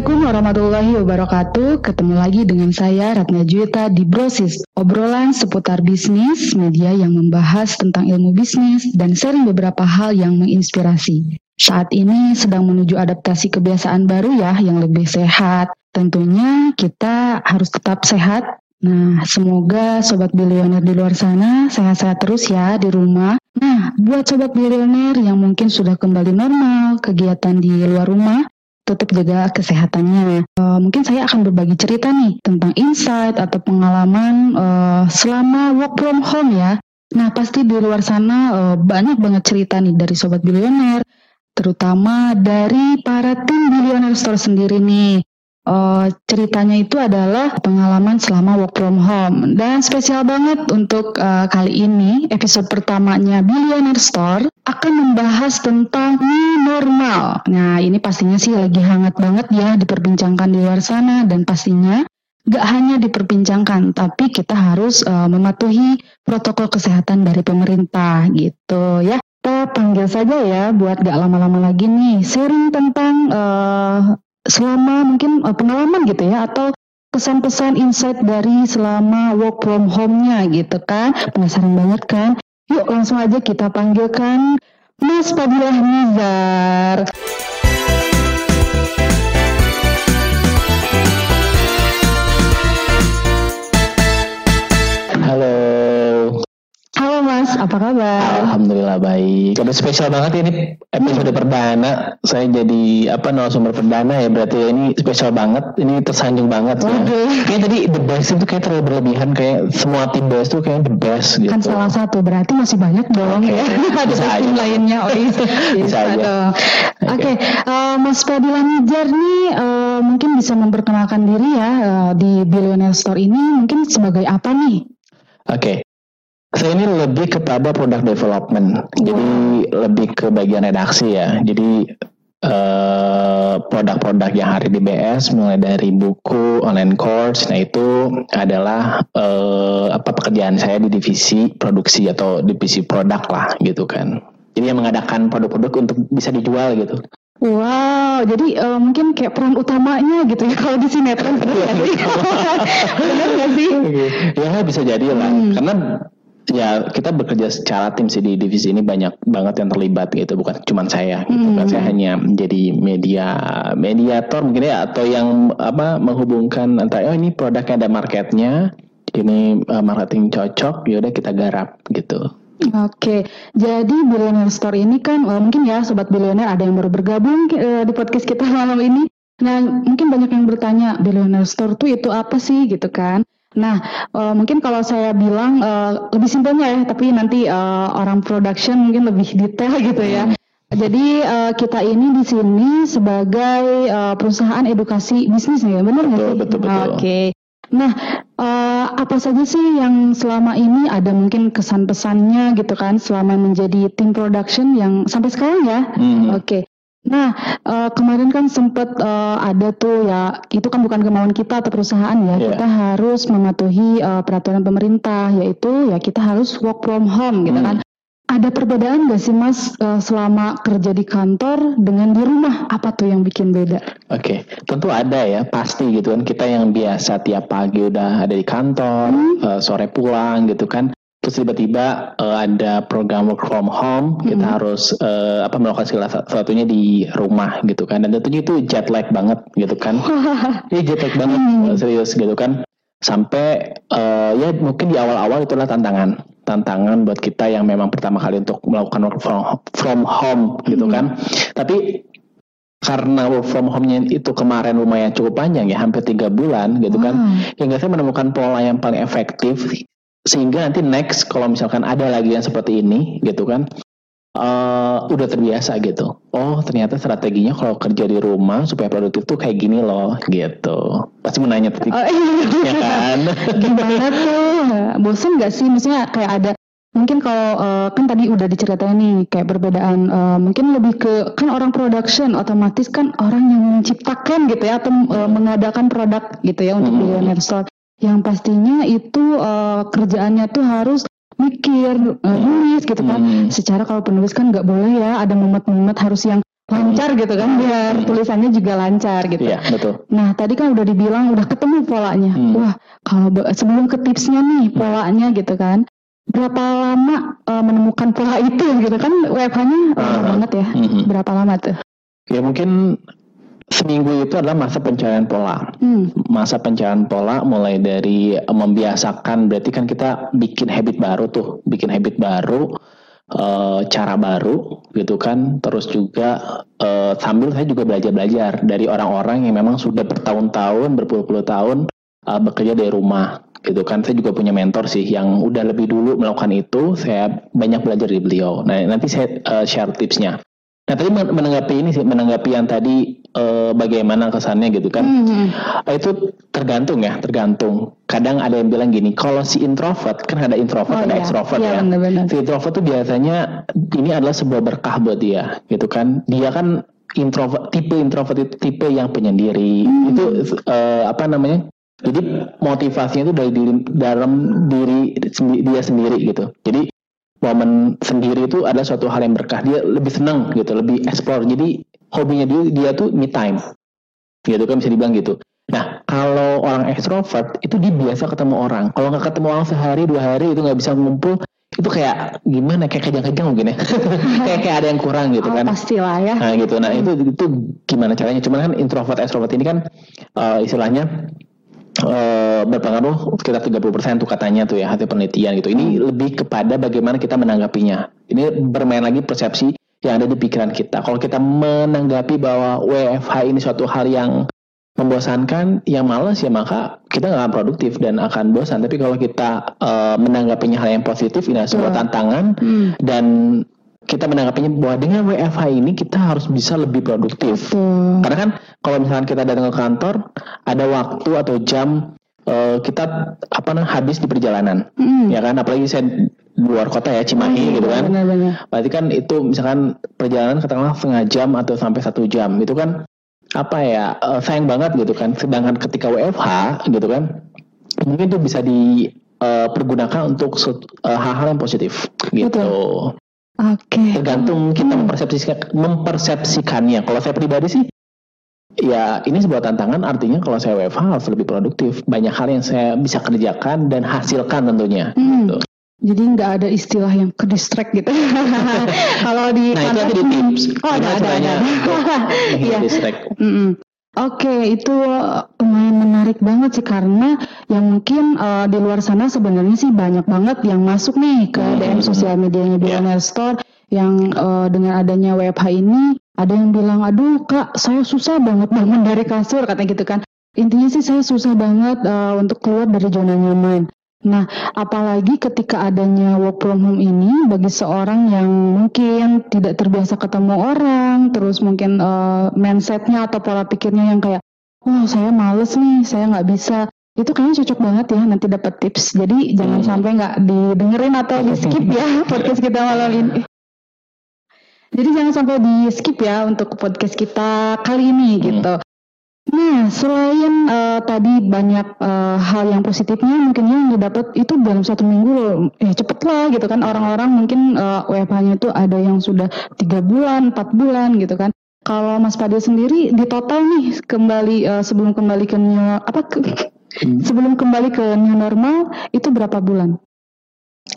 Assalamualaikum warahmatullahi wabarakatuh. Ketemu lagi dengan saya Ratna Juwita di Brosis. Obrolan seputar bisnis, media yang membahas tentang ilmu bisnis dan sharing beberapa hal yang menginspirasi. Saat ini sedang menuju adaptasi kebiasaan baru ya yang lebih sehat. Tentunya kita harus tetap sehat. Nah, semoga sobat bilioner di luar sana sehat-sehat terus ya di rumah. Nah, buat sobat bilioner yang mungkin sudah kembali normal, kegiatan di luar rumah, tetap jaga kesehatannya. Uh, mungkin saya akan berbagi cerita nih tentang insight atau pengalaman uh, selama work from home ya. Nah, pasti di luar sana uh, banyak banget cerita nih dari sobat bilioner, terutama dari para tim bilioner store sendiri nih. Uh, ceritanya itu adalah pengalaman selama work from home dan spesial banget untuk uh, kali ini episode pertamanya Billionaire Store akan membahas tentang new normal. Nah ini pastinya sih lagi hangat banget ya diperbincangkan di luar sana dan pastinya gak hanya diperbincangkan tapi kita harus uh, mematuhi protokol kesehatan dari pemerintah gitu ya. Kita panggil saja ya buat gak lama-lama lagi nih sharing tentang uh, selama mungkin uh, pengalaman gitu ya atau pesan-pesan insight dari selama work from home-nya gitu kan. Penasaran banget kan? Yuk langsung aja kita panggilkan Mas Fadilah Nizar. Mas, apa kabar? Alhamdulillah baik. Udah spesial banget ini episode perdana. Saya jadi apa narasumber perdana ya berarti ini spesial banget. Ini tersanjung banget. Okay. Ya. Kayak tadi the best itu kayak terlalu berlebihan kayak semua tim best tuh kayak the best gitu. Kan salah satu berarti masih banyak dong okay. ya. Ada tim lainnya. Oh iya. bisa aja. Oke, okay. uh, eh, Mas Fadila Nijar nih uh, mungkin bisa memperkenalkan diri ya uh, di Billionaire Store ini mungkin sebagai apa nih? Oke, okay. Saya ini lebih kepada product development, jadi lebih ke bagian redaksi ya. Jadi produk eh, produk-produk yang hari di BS mulai dari buku, online course, nah itu adalah uh, apa pekerjaan saya di divisi produksi atau divisi produk lah gitu kan. Jadi yang mengadakan produk-produk untuk bisa dijual gitu. Wow, jadi uh, mungkin kayak peran utamanya gitu ya kalau di sinetron benar nggak sih? Ya bisa jadi lah, hmm. karena ya kita bekerja secara tim sih di divisi ini banyak banget yang terlibat gitu bukan cuma saya gitu kan saya hanya menjadi media mediator mungkin ya atau yang apa menghubungkan antara oh ini produknya ada marketnya ini uh, marketing cocok yaudah kita garap gitu Oke, jadi Billionaire Store ini kan uh, mungkin ya sobat Billionaire ada yang baru bergabung uh, di podcast kita malam ini. Nah, mungkin banyak yang bertanya Billionaire Store tuh itu apa sih gitu kan? Nah, uh, mungkin kalau saya bilang uh, lebih simpelnya ya, tapi nanti uh, orang production mungkin lebih detail gitu ya. Jadi uh, kita ini di sini sebagai uh, perusahaan edukasi bisnis ya, benar nggak sih? Betul, betul. Oke. Okay. Nah, uh, apa saja sih yang selama ini ada mungkin kesan-pesannya gitu kan selama menjadi tim production yang sampai sekarang ya? Hmm. Oke. Okay. Nah, uh, kemarin kan sempat uh, ada tuh ya, itu kan bukan kemauan kita atau perusahaan ya, yeah. kita harus mematuhi uh, peraturan pemerintah, yaitu ya kita harus work from home gitu hmm. kan. Ada perbedaan gak sih Mas uh, selama kerja di kantor dengan di rumah? Apa tuh yang bikin beda? Oke, okay. tentu ada ya, pasti gitu kan. Kita yang biasa tiap pagi udah ada di kantor, hmm. uh, sore pulang gitu kan terus tiba-tiba uh, ada program work from home hmm. kita harus uh, apa melakukan segala sesuatunya di rumah gitu kan. Dan tentunya itu jet lag banget gitu kan. Ini jet lag banget hmm. serius gitu kan. Sampai uh, ya mungkin di awal-awal itulah tantangan. Tantangan buat kita yang memang pertama kali untuk melakukan work from, from home gitu hmm. kan. Tapi karena work from home-nya itu kemarin lumayan cukup panjang ya hampir tiga bulan gitu kan. Hingga saya menemukan pola yang paling efektif sehingga nanti next kalau misalkan ada lagi yang seperti ini gitu kan uh, udah terbiasa gitu. Oh ternyata strateginya kalau kerja di rumah supaya produktif tuh kayak gini loh gitu. Pasti menanya tadi. Oh, iya. ya kan? Gimana tuh? Bosan nggak sih? Maksudnya kayak ada mungkin kalau uh, kan tadi udah diceritain nih kayak perbedaan uh, mungkin lebih ke kan orang production otomatis kan orang yang menciptakan gitu ya atau uh, mengadakan produk gitu ya untuk hmm. billionaire store yang pastinya itu uh, kerjaannya tuh harus mikir uh, nulis gitu kan hmm. secara kalau penulis kan nggak boleh ya ada mumet-mumet harus yang lancar gitu kan biar tulisannya juga lancar gitu. Iya betul. Nah tadi kan udah dibilang udah ketemu polanya. Hmm. Wah kalau be- sebelum ke tipsnya nih polanya gitu kan. Berapa lama eh, menemukan pola itu gitu kan WFH-nya lama Ah. banget ya. Mhm. Berapa lama tuh? Ya mungkin seminggu itu adalah masa pencarian pola. Hmm. Masa pencarian pola mulai dari eh, membiasakan berarti kan kita bikin habit baru tuh, bikin habit baru, eh, cara baru gitu kan. Terus juga eh, sambil saya juga belajar-belajar dari orang-orang yang memang sudah bertahun-tahun, berpuluh-puluh tahun eh, bekerja dari rumah gitu kan. Saya juga punya mentor sih yang udah lebih dulu melakukan itu. Saya banyak belajar dari beliau. Nah nanti saya eh, share tipsnya. Nah tadi men- menanggapi ini sih, menanggapi yang tadi eh, bagaimana kesannya gitu kan. Hmm. Eh, Itu tergantung ya, tergantung. Kadang ada yang bilang gini, kalau si introvert kan ada introvert, Oh ada iya, extrovert iya ya. benar-benar. Si introvert tuh biasanya ini adalah sebuah berkah buat dia, gitu kan. Dia kan introvert, tipe introvert itu tipe yang penyendiri. Hmm. Itu eh, apa namanya? Jadi motivasinya itu dari diri, dalam diri dia sendiri gitu. Jadi momen sendiri itu adalah suatu hal yang berkah. Dia lebih senang gitu, lebih explore. Jadi hobinya dia dia tuh me time, gitu kan bisa dibilang gitu. Nah kalau orang extrovert itu dia biasa ketemu orang. Kalau nggak ketemu orang sehari dua hari itu nggak bisa ngumpul, itu kayak gimana? Kayak kejang-kejang mungkin ya. kayak kayak ada yang kurang gitu Oh, kan. pastilah ya. Nah gitu. Nah itu itu gimana caranya? Cuman kan introvert extrovert ini kan eh, istilahnya eh, berpengaruh sekitar 30% tuh katanya tuh ya hasil penelitian gitu. Ini lebih kepada bagaimana kita menanggapinya. Ini bermain lagi persepsi yang ada di pikiran kita. Kalau kita menanggapi bahwa WFH ini suatu hal yang membosankan, yang malas ya maka kita nggak akan produktif dan akan bosan. Tapi kalau kita eh, menanggapinya hal yang positif, ini adalah sebuah Betul. tantangan Hmm. dan kita menanggapinya bahwa dengan WFH ini kita harus bisa lebih produktif. Tuh. Karena kan kalau misalkan kita datang ke kantor, ada waktu atau jam eh, kita apa namanya habis di perjalanan, Hmm. ya kan? Apalagi saya di luar kota ya Cimahi gitu kan. Benar-benar. Berarti kan itu misalkan perjalanan katakanlah setengah jam atau sampai satu jam, itu kan apa ya eh, sayang banget gitu kan. Sedangkan ketika WFH gitu kan, mungkin itu bisa dipergunakan untuk se- eh, hal-hal yang positif gitu Oke. tergantung kita Hmm. mempersepsikan mempersepsikannya. Kalau saya pribadi sih, ya ini sebuah tantangan. Artinya kalau saya WFH harus lebih produktif. Banyak hal yang saya bisa kerjakan dan hasilkan tentunya. Hmm. Gitu. Jadi nggak ada istilah yang ke distract gitu. Kalau di Nah itu ada di tips. Oh, ada, ada, ada. menghindari Iya. Mm-mm. Oke, itu uh, lumayan menarik banget sih karena yang mungkin uh, di luar sana sebenarnya sih banyak banget yang masuk nih ke Hmm. DM sosial medianya Iya. Billionaire Store yang uh, dengan adanya WFH ini ada yang bilang, aduh kak saya susah banget bangun dari kasur katanya gitu kan. Intinya sih saya susah banget uh, untuk keluar dari zona nyaman. Nah, apalagi ketika adanya work from home ini bagi seorang yang mungkin tidak terbiasa ketemu orang, terus mungkin eh, mindsetnya atau pola pikirnya yang kayak, oh saya males nih, saya nggak bisa. Itu kayaknya cocok banget ya nanti dapat tips. Jadi jangan Hmm. sampai nggak didengerin atau di skip ya podcast kita malam ini. Jadi jangan sampai di skip ya untuk podcast kita kali ini Hmm. gitu. Nah, selain eh, tadi banyak eh, hal yang positifnya, mungkin yang didapat itu dalam satu minggu loh, eh cepet lah gitu kan. Orang-orang mungkin eh, WFH-nya itu ada yang sudah tiga bulan, empat bulan gitu kan. Kalau Mas Pade sendiri di total nih kembali eh, sebelum kembali ke new, apa ke- Hmm. sebelum kembali ke new normal itu berapa bulan?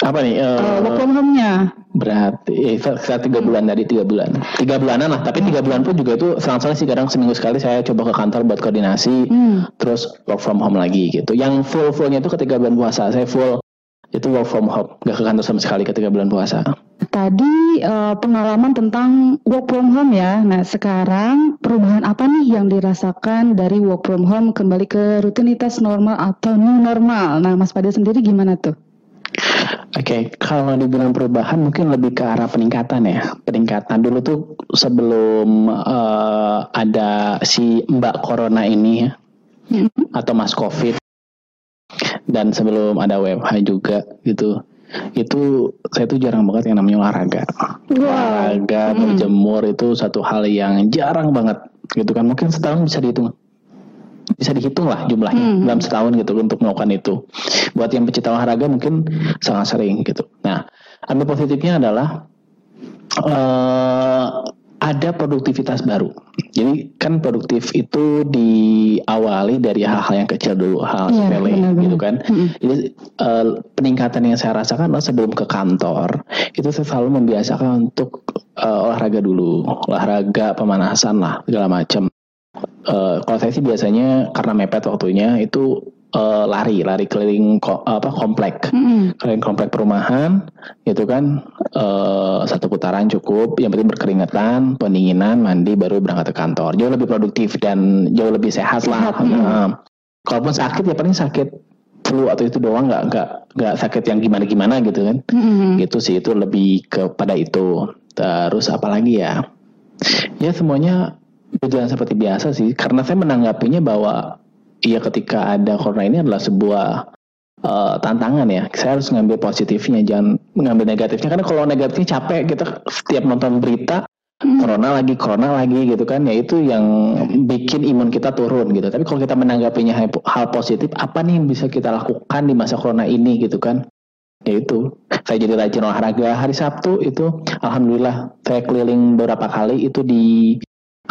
Apa nih? eh, Eh, work from home-nya? berarti eh, sekitar tiga bulan dari tiga bulan. Tiga bulanan lah. Tapi tiga bulan pun juga itu selang-seling sih kadang seminggu sekali saya coba ke kantor buat koordinasi. Hmm. terus work from home lagi gitu. Yang full fullnya itu ketika bulan puasa. Saya full itu work from home, gak ke kantor sama sekali ketika bulan puasa. Tadi eh, pengalaman tentang work from home ya. Nah sekarang perubahan apa nih yang dirasakan dari work from home kembali ke rutinitas normal atau new normal? Nah Mas Pade sendiri gimana tuh? Oke, kalau dibilang perubahan mungkin lebih ke arah peningkatan ya. Peningkatan dulu tuh sebelum eh, ada si Mbak Corona ini ya, Mhm. atau Mas Covid dan sebelum ada WFH juga gitu. Itu saya tuh jarang banget yang namanya olahraga. Olahraga, Hmm. berjemur itu satu hal yang jarang banget gitu kan. Mungkin setahun bisa dihitung bisa dihitung lah jumlahnya Hmm. dalam setahun gitu untuk melakukan itu. Buat yang pecinta olahraga mungkin sangat sering gitu. Nah, ambil positifnya adalah eh ada produktivitas baru. Jadi kan produktif itu diawali dari hal-hal yang kecil dulu, hal yeah, sepele gitu kan. Mm-hmm. Jadi uh, peningkatan yang saya rasakan adalah sebelum ke kantor itu saya selalu membiasakan untuk uh, olahraga dulu, olahraga pemanasan lah segala macam. Uh, kalau saya sih biasanya karena mepet waktunya itu uh, lari lari keliling ko, apa komplek. Mm-hmm. keliling komplek perumahan itu kan. Uh, satu putaran cukup yang penting berkeringetan pendinginan mandi baru berangkat ke kantor. Jauh lebih produktif dan jauh lebih sehat, sehat lah mm-hmm. nah, kalaupun sakit ya paling sakit flu atau itu doang nggak nggak nggak sakit yang gimana gimana gitu kan. Mm-hmm. gitu sih itu lebih kepada itu. Terus apalagi ya? Ya semuanya berjalan seperti biasa sih karena saya menanggapinya bahwa Iya ketika ada corona ini adalah sebuah uh, tantangan ya. Saya harus ngambil positifnya, jangan mengambil negatifnya. Karena kalau negatifnya capek, kita setiap nonton berita hmm. corona lagi, corona lagi gitu kan. Ya itu yang bikin imun kita turun gitu. Tapi kalau kita menanggapinya hal positif, apa nih yang bisa kita lakukan di masa corona ini gitu kan? Ya itu, saya jadi rajin olahraga hari Sabtu itu, alhamdulillah saya keliling beberapa kali itu di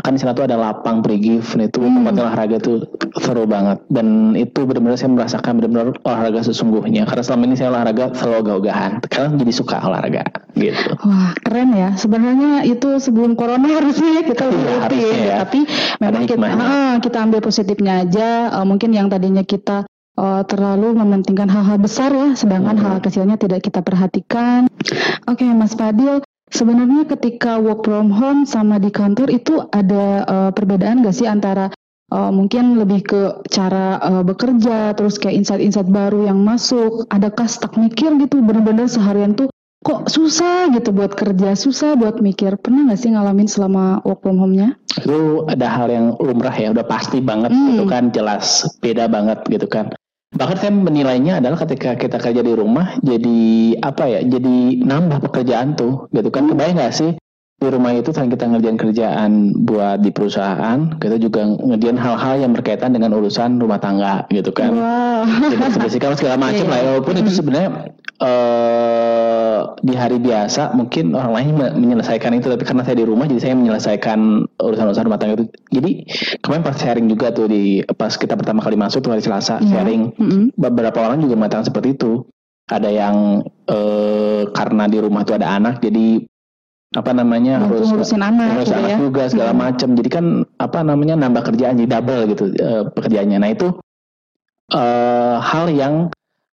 kan di sana tuh ada lapang nah itu hmm. tempat olahraga tuh seru banget dan itu benar-benar saya merasakan benar-benar olahraga sesungguhnya karena selama ini saya olahraga selalu ogah-ogahan sekarang jadi suka olahraga gitu wah keren ya sebenarnya itu sebelum corona harusnya kita lebih ya, rutin ya. tapi memang kita ah, kita ambil positifnya aja uh, mungkin yang tadinya kita uh, terlalu mementingkan hal-hal besar ya, sedangkan hmm. hal kecilnya tidak kita perhatikan. Oke, okay, Mas Fadil, Sebenarnya ketika work from home sama di kantor itu ada uh, perbedaan gak sih antara uh, mungkin lebih ke cara uh, bekerja, terus kayak insight-insight baru yang masuk, adakah stuck mikir gitu bener-bener seharian tuh kok susah gitu buat kerja, susah buat mikir. Pernah gak sih ngalamin selama work from home-nya? Itu ada hal yang lumrah ya, udah pasti banget hmm. gitu kan, jelas beda banget gitu kan bahkan saya menilainya adalah ketika kita kerja di rumah jadi apa ya jadi nambah pekerjaan tuh gitu kan. Kebayang nggak sih di rumah itu selain kita ngerjain kerjaan buat di perusahaan kita juga ngerjain hal-hal yang berkaitan dengan urusan rumah tangga gitu kan wow. jadi kalau segala macam lah ya. walaupun itu sebenarnya uh, di hari biasa mungkin orang lain menyelesaikan itu tapi karena saya di rumah jadi saya menyelesaikan urusan-urusan rumah tangga itu jadi kemarin pas sharing juga tuh di pas kita pertama kali masuk tuh hari Selasa yeah. sharing mm-hmm. beberapa orang juga mengatakan seperti itu ada yang uh, karena di rumah itu ada anak jadi apa namanya harus ngurusin anak, harus gitu anak ya? juga segala hmm. macam jadi kan apa namanya nambah kerjaan jadi double gitu uh, pekerjaannya nah itu uh, hal yang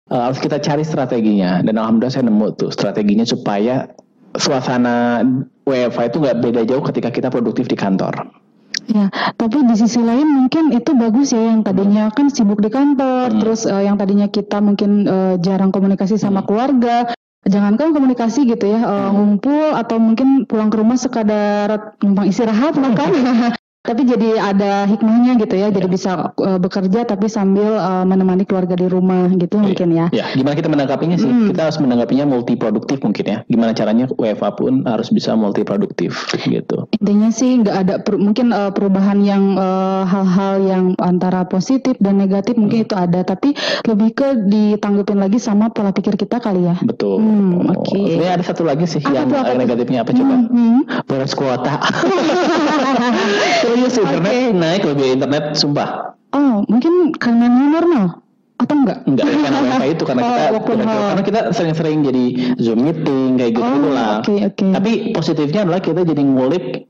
uh, harus kita cari strateginya dan alhamdulillah saya nemu tuh strateginya supaya suasana WFA itu nggak beda jauh ketika kita produktif di kantor. Ya, tapi di sisi lain mungkin itu bagus ya yang tadinya kan sibuk di kantor, hmm. terus uh, yang tadinya kita mungkin uh, jarang komunikasi sama hmm. keluarga, jangankan komunikasi gitu ya, uh, ngumpul atau mungkin pulang ke rumah sekadar numpang istirahat makan tapi jadi ada hikmahnya gitu ya, jadi bisa uh, bekerja tapi sambil uh, menemani keluarga di rumah gitu ya, mungkin ya. Ya, gimana kita menanggapinya sih? Hmm. Kita harus menanggapinya multi produktif mungkin ya. Gimana caranya WFA pun harus bisa multi produktif gitu. Intinya sih nggak ada per, mungkin uh, perubahan yang hal-hal uh, yang antara positif dan negatif mungkin hmm. itu ada, tapi lebih ke ditanggupin lagi sama pola pikir kita kali ya. Betul. Hmm, Oke. Okay. Ini ada satu lagi sih apa yang apa negatifnya apa coba? Hmm, hmm. Boros kuota. serius internet okay. naik lebih internet sumpah. Oh, mungkin karena new normal atau enggak? Enggak, karena WiFi itu karena oh, kita karena kita sering-sering jadi Zoom meeting kayak gitu oh, lah. Okay, okay. Tapi positifnya adalah kita jadi ngulik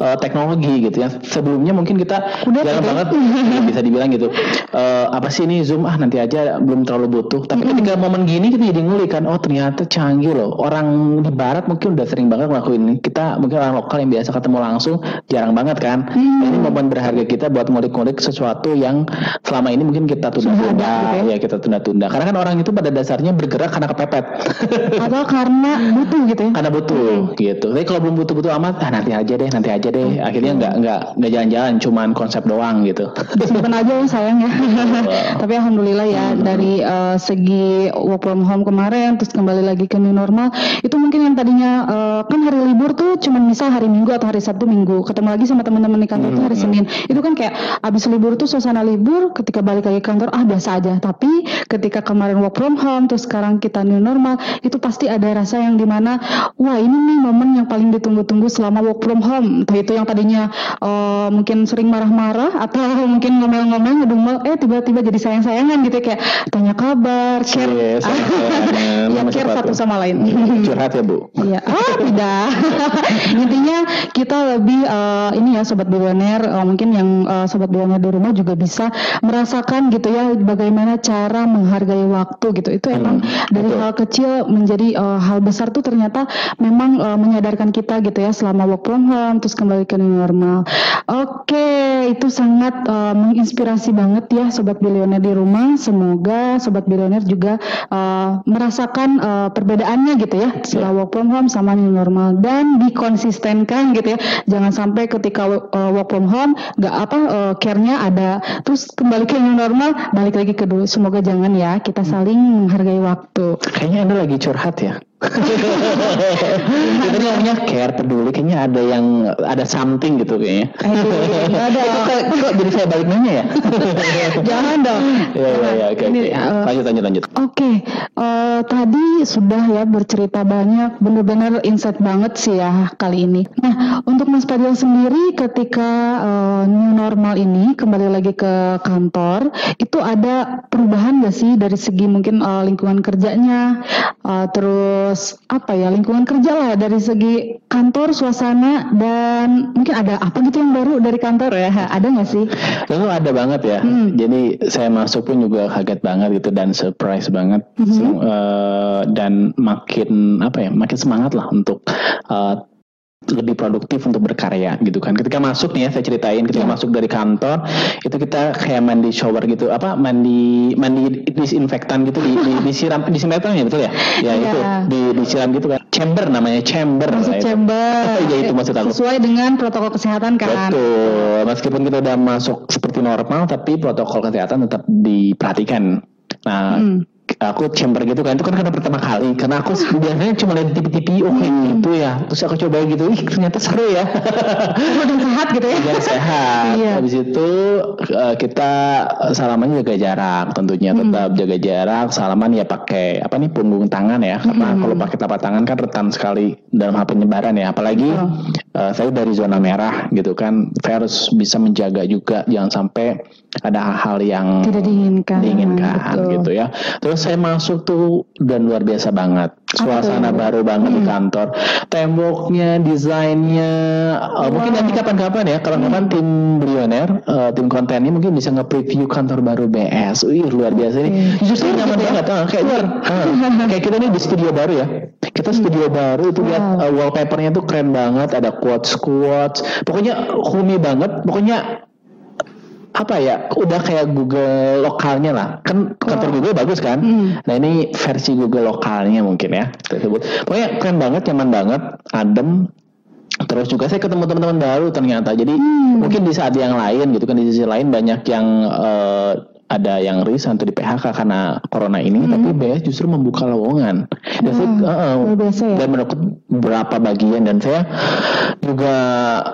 uh, teknologi gitu ya. Sebelumnya mungkin kita Udah, jarang banget bisa dibilang gitu. Uh, apa sih ini Zoom ah nanti aja belum terlalu butuh. Tapi mm -hmm. ketika momen gini kita jadi ngulik kan, oh ternyata canggih loh. Orang di barat mungkin udah sering banget ngelakuin ini. Kita mungkin orang lokal yang biasa ketemu langsung jarang banget kan. Mm. Ini momen berharga kita buat ngulik-ngulik sesuatu yang selama ini mungkin kita tunda-tunda okay. ya kita tunda-tunda karena kan orang itu pada dasarnya bergerak karena kepepet atau karena butuh gitu ya karena butuh hmm. gitu tapi kalau belum butuh-butuh amat ah nanti aja deh nanti aja deh. Akhirnya nggak nggak nggak jalan-jalan, cuman konsep doang gitu. Simpen aja ya sayang ya. Tapi alhamdulillah ya hmm. dari uh, segi work from home kemarin, terus kembali lagi ke new normal, itu mungkin yang tadinya uh, kan hari libur tuh cuman misal hari Minggu atau hari Sabtu Minggu, ketemu lagi sama teman-teman di kantor hmm. tuh hari hmm. Senin. Itu kan kayak abis libur tuh suasana libur, ketika balik lagi kantor ah biasa aja. Tapi ketika kemarin work from home, terus sekarang kita new normal, itu pasti ada rasa yang di mana wah ini nih momen yang paling ditunggu-tunggu selama work from home. Entah itu yang tadinya uh, mungkin sering marah-marah atau mungkin ngomel-ngomel ngedumel eh tiba-tiba jadi sayang-sayangan gitu. Ya, kayak tanya kabar share. Yes, ya care satu sama lain. Curhat ya bu? Iya. Ah tidak. Intinya kita lebih uh, ini ya sobat bilioner uh, mungkin yang uh, sobat bilioner di rumah juga bisa merasakan gitu ya bagaimana cara menghargai waktu gitu itu emang hmm, dari betul. hal kecil menjadi uh, hal besar tuh ternyata memang uh, menyadarkan kita gitu ya selama work from home terus kembali ke normal. Oke, okay, itu sangat uh, menginspirasi banget ya sobat bilioner di rumah. Semoga sobat bilioner juga uh, merasakan uh, perbedaannya gitu ya setelah work from home sama new normal dan dikonsistenkan gitu ya. Jangan sampai ketika uh, work from home nggak apa uh, care-nya ada terus kembali ke new normal balik lagi ke dulu. Semoga jangan ya kita saling menghargai waktu. Kayaknya Anda lagi curhat ya itu namanya care peduli kayaknya ada yang ada something gitu kayaknya. ada. kok, kok jadi saya balik nanya ya? Jangan dong. Ya ya ya oke okay. uh, lanjut lanjut lanjut. Oke okay. uh, eh, tadi sudah ya bercerita banyak benar-benar insight banget sih ya kali ini. Nah untuk Mas Padil sendiri ketika uh, new normal ini kembali lagi ke kantor itu ada perubahan gak sih dari segi mungkin uh, lingkungan kerjanya uh, terus terus apa ya lingkungan kerja lah dari segi kantor suasana dan mungkin ada apa gitu yang baru dari kantor ya ada nggak sih? Lalu ada banget ya. Hmm. Jadi saya masuk pun juga kaget banget gitu dan surprise banget hmm. uh, dan makin apa ya makin semangat lah untuk uh, lebih produktif untuk berkarya gitu kan. Ketika masuk nih ya saya ceritain ketika yeah. masuk dari kantor itu kita kayak mandi shower gitu apa mandi mandi disinfektan gitu di, di disiram disinfektan ya betul ya? Ya yeah. itu di disiram gitu kan. Chamber namanya chamber. Masuk nah, chamber. ya itu maksud aku. Sesuai dengan protokol kesehatan kan. Betul. Meskipun kita udah masuk seperti normal tapi protokol kesehatan tetap diperhatikan. Nah, hmm aku chamber gitu kan itu kan karena pertama kali. Karena aku biasanya cuma lihat TV-TV oh kayak hmm. gitu ya. Terus aku coba gitu ih ternyata seru ya. Udah sehat gitu ya. Udah sehat. Iya. habis itu uh, kita salamannya jaga jarak tentunya. Hmm. tetap jaga jarak. Salaman ya pakai apa nih punggung tangan ya. Karena hmm. kalau pakai telapak tangan kan rentan sekali dalam hal penyebaran ya. Apalagi oh. uh, saya dari zona merah gitu kan. Saya harus bisa menjaga juga. Jangan sampai ada hal-hal yang tidak diinginkan, diinginkan gitu ya. Terus saya masuk tuh dan luar biasa banget. Suasana baru banget hmm. di kantor. Temboknya, desainnya, wow. uh, mungkin nanti kapan-kapan ya kalau kapan hmm. tim Brioner, uh, tim konten ini mungkin bisa nge-preview kantor baru BS. Wih, luar biasa ini. Hmm. Justru nyaman gitu ya? banget. Uh, kayak uh, kayak kita nih di studio baru ya. Kita studio hmm. baru itu lihat uh, wallpapernya tuh keren banget, ada quotes quotes. Pokoknya homey banget. Pokoknya apa ya udah kayak Google lokalnya lah kan kantor oh. Google bagus kan hmm. nah ini versi Google lokalnya mungkin ya tersebut pokoknya keren banget nyaman banget adem terus juga saya ketemu teman-teman baru ternyata jadi hmm. mungkin di saat yang lain gitu kan di sisi lain banyak yang uh, ada yang resign atau di PHK karena corona ini, hmm. tapi BS justru membuka lowongan. Dan, hmm. saya, uh, biasa ya? dan menurut beberapa bagian dan saya juga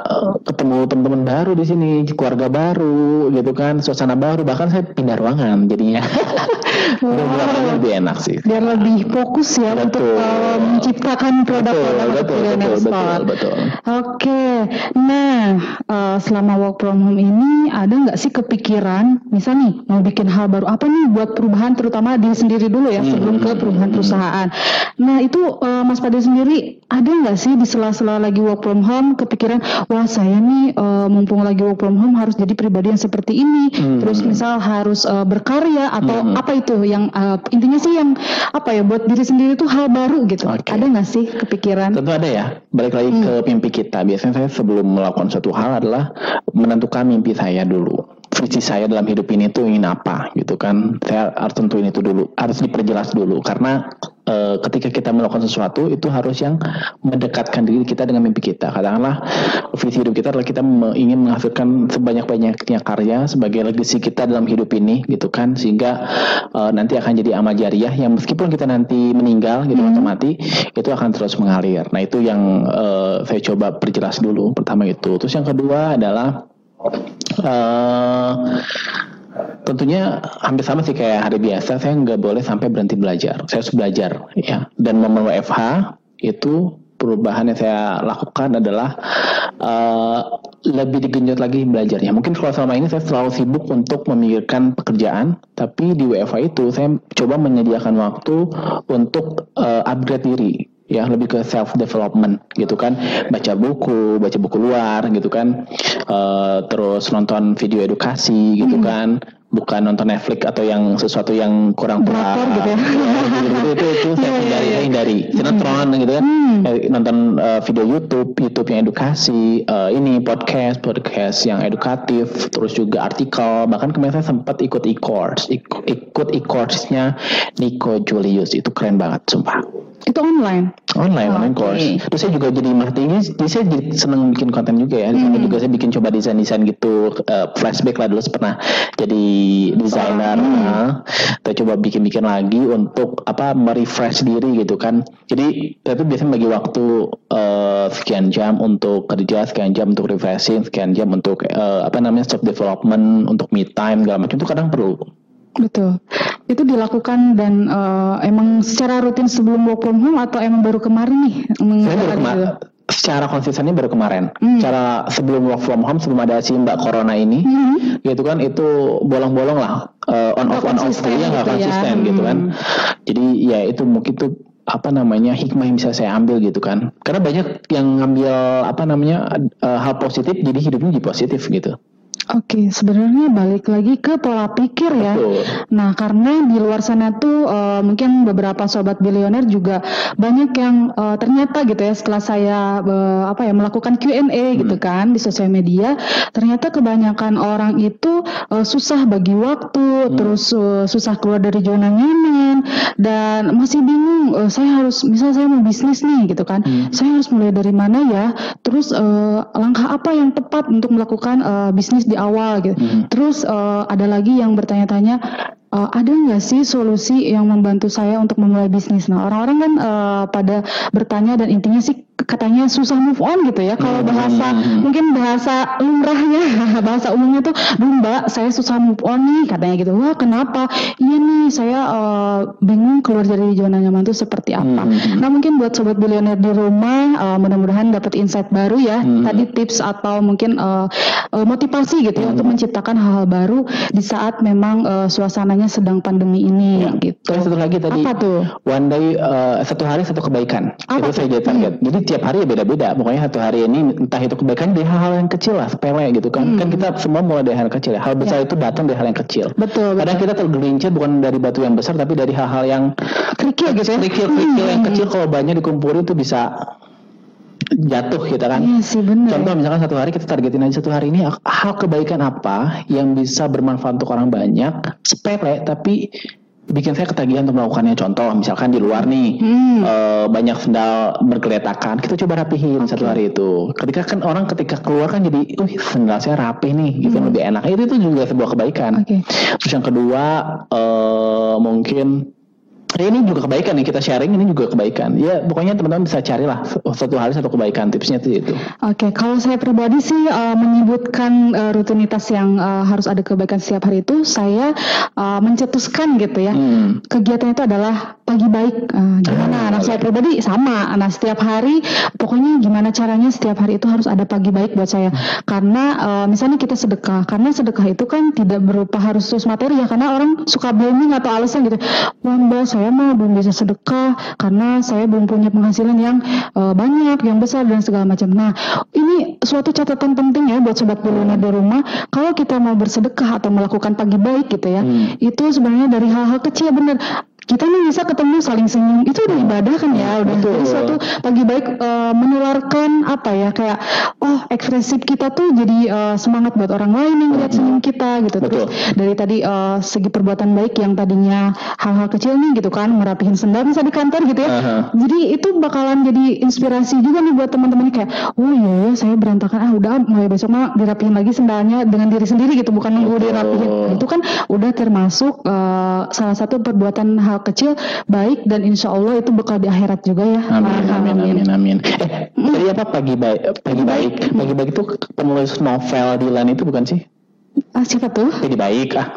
uh, ketemu teman-teman baru di sini, keluarga baru, gitu kan, suasana baru. Bahkan saya pindah ruangan jadinya. wow. lebih enak sih. Biar lebih fokus ya betul. untuk uh, menciptakan produk-produk betul, betul, betul, betul, betul. Oke, nah uh, selama work from home ini ada nggak sih kepikiran, misal nih mau bikin hal baru apa nih buat perubahan terutama diri sendiri dulu ya sebelum ke perubahan perusahaan. Nah itu uh, Mas Pade sendiri ada nggak sih di sela-sela lagi work from home kepikiran wah saya nih uh, mumpung lagi work from home harus jadi pribadi yang seperti ini. Hmm. Terus misal harus uh, berkarya atau hmm. apa itu yang uh, intinya sih yang apa ya buat diri sendiri itu hal baru gitu. Okay. Ada nggak sih kepikiran? Tentu ada ya. Balik lagi hmm. ke mimpi kita. Biasanya saya sebelum melakukan suatu hal adalah menentukan mimpi saya dulu visi saya dalam hidup ini tuh ingin apa gitu kan saya harus tentuin itu dulu harus diperjelas dulu karena uh, ketika kita melakukan sesuatu itu harus yang mendekatkan diri kita dengan mimpi kita. Katakanlah visi hidup kita adalah kita ingin menghasilkan sebanyak-banyaknya karya sebagai legacy kita dalam hidup ini gitu kan sehingga uh, nanti akan jadi amal jariah yang meskipun kita nanti meninggal gitu hmm. atau mati itu akan terus mengalir. Nah, itu yang uh, saya coba perjelas dulu. Pertama itu. Terus yang kedua adalah uh, tentunya hampir sama sih kayak hari biasa saya nggak boleh sampai berhenti belajar. Saya harus belajar ya. Dan momen WFH itu perubahan yang saya lakukan adalah uh, lebih digenjot lagi belajarnya. Mungkin kalau selama ini saya selalu sibuk untuk memikirkan pekerjaan, tapi di WFH itu saya coba menyediakan waktu untuk uh, upgrade diri ya lebih ke self development gitu kan baca buku baca buku luar gitu kan uh, terus nonton video edukasi gitu hmm. kan bukan nonton Netflix atau yang sesuatu yang kurang puas gitu ya. itu, itu, itu, saya iya, hindari, saya hindari. Sinetron hmm. gitu kan. Hmm. Eh, nonton uh, video YouTube, YouTube yang edukasi, uh, ini podcast, podcast yang edukatif, terus juga artikel. Bahkan kemarin saya sempat ikut e-course, ikut e-course-nya Nico Julius. Itu keren banget, sumpah. Itu online? Online, oh, online okay. course. Terus saya juga jadi marketing, jadi saya jadi seneng bikin konten juga ya. Di sana hmm. juga saya bikin coba desain-desain gitu, uh, flashback lah dulu pernah jadi desainer. Oh, hmm. nah, kita coba bikin-bikin lagi untuk apa merefresh diri gitu kan. Jadi tapi biasanya bagi waktu uh, sekian jam untuk kerja, sekian jam untuk refreshing, sekian jam untuk uh, apa namanya self development, untuk me time segala macam itu kadang perlu. Betul. Itu dilakukan dan uh, emang secara rutin sebelum work from home atau emang baru kemarin nih? Saya baru kemarin. Secara konsistennya baru kemarin. Hmm. Cara sebelum work from home sebelum ada si Mbak Corona ini, hmm. gitu kan itu bolong-bolong lah uh, on off on off ya nggak gitu konsisten ya. gitu kan. Hmm. Jadi ya itu mungkin tuh apa namanya hikmah yang bisa saya ambil gitu kan karena banyak yang ngambil apa namanya uh, hal positif jadi hidupnya jadi positif gitu Oke, sebenarnya balik lagi ke pola pikir ya. Betul. Nah, karena di luar sana tuh uh, mungkin beberapa sobat bilioner juga banyak yang uh, ternyata gitu ya setelah saya uh, apa ya melakukan Q&A hmm. gitu kan di sosial media, ternyata kebanyakan orang itu uh, susah bagi waktu, hmm. terus uh, susah keluar dari zona nyaman dan masih bingung uh, saya harus misal saya mau bisnis nih gitu kan. Hmm. Saya harus mulai dari mana ya? Terus uh, langkah apa yang tepat untuk melakukan uh, bisnis di awal gitu. Hmm. Terus uh, ada lagi yang bertanya-tanya uh, ada nggak sih solusi yang membantu saya untuk memulai bisnis? Nah orang-orang kan uh, pada bertanya dan intinya sih katanya susah move on gitu ya. Kalau hmm. bahasa hmm. mungkin bahasa lumrahnya, bahasa umumnya tuh, duh mbak saya susah move on nih katanya gitu. Wah kenapa? Iya nih saya uh, bingung keluar dari zona nyaman itu seperti apa. Hmm. Nah mungkin buat sobat bilioner di rumah, uh, mudah-mudahan dapat insight baru ya. Hmm. Tadi tips atau mungkin uh, uh, motivasi gitu ya untuk menciptakan hal-hal baru di saat memang uh, suasananya sedang pandemi ini ya. gitu. Terus satu lagi tadi. Apa tuh? One day uh, satu hari satu kebaikan. Apa itu saya jadi target. Hmm. Jadi tiap hari ya beda-beda. Pokoknya satu hari ini entah itu kebaikan dari hal-hal yang kecil lah, sepele gitu kan. Hmm. Kan kita semua mulai dari hal kecil ya. Hal besar ya. itu datang dari hal yang kecil. Betul. Kadang kita tergelincir bukan dari batu yang besar tapi dari hal-hal yang kerikil gitu ya. Kerikil-kerikil hmm. yang kecil kalau banyak dikumpulin itu bisa jatuh kita kan. Iya sih benar. Contoh misalkan satu hari kita targetin aja satu hari ini hal kebaikan apa yang bisa bermanfaat untuk orang banyak, sepele tapi bikin saya ketagihan untuk melakukannya contoh misalkan di luar nih hmm. e, banyak sendal bergeletakan kita coba rapihin okay. satu hari itu ketika kan orang ketika keluar kan jadi uh sendal saya rapih nih gitu hmm. lebih enak itu itu juga sebuah kebaikan okay. terus yang kedua e, mungkin Ya ini juga kebaikan nih kita sharing ini juga kebaikan. Ya pokoknya teman-teman bisa carilah satu hari satu kebaikan tipsnya itu itu. Oke, okay, kalau saya pribadi sih uh, menyebutkan uh, rutinitas yang uh, harus ada kebaikan setiap hari itu saya uh, mencetuskan gitu ya. Hmm. Kegiatan itu adalah pagi baik. Uh, gimana? Nah, saya pribadi sama. Nah setiap hari pokoknya gimana caranya setiap hari itu harus ada pagi baik buat saya. Karena uh, misalnya kita sedekah, karena sedekah itu kan tidak berupa harus terus materi ya. Karena orang suka booming atau alasan gitu. Wah mbak saya mah belum bisa sedekah karena saya belum punya penghasilan yang uh, banyak, yang besar dan segala macam. Nah, ini suatu catatan penting ya buat sobat bilioner di rumah. Kalau kita mau bersedekah atau melakukan pagi baik gitu ya, hmm. itu sebenarnya dari hal-hal kecil bener kita nih bisa ketemu saling senyum itu udah ibadah kan ya udah Betul. suatu pagi baik uh, menularkan apa ya kayak oh ekspresif kita tuh jadi uh, semangat buat orang lain yang lihat senyum kita gitu. Betul. Terus dari tadi uh, segi perbuatan baik yang tadinya hal-hal kecil nih gitu kan merapihin sendal bisa di kantor gitu ya. Uh-huh. Jadi itu bakalan jadi inspirasi juga nih buat teman-teman kayak oh iya ya saya berantakan ah udah mulai besok mah dirapihin lagi sendalnya dengan diri sendiri gitu bukan nunggu dirapihin. Nah, itu kan udah termasuk uh, salah satu perbuatan hal kecil baik dan insya Allah itu bakal di akhirat juga ya. Amin amin amin amin. Eh, tadi apa pagi baik pagi baik pagi baik itu penulis novel Dilan itu bukan sih? Ah, siapa tuh? Jadi baik ah.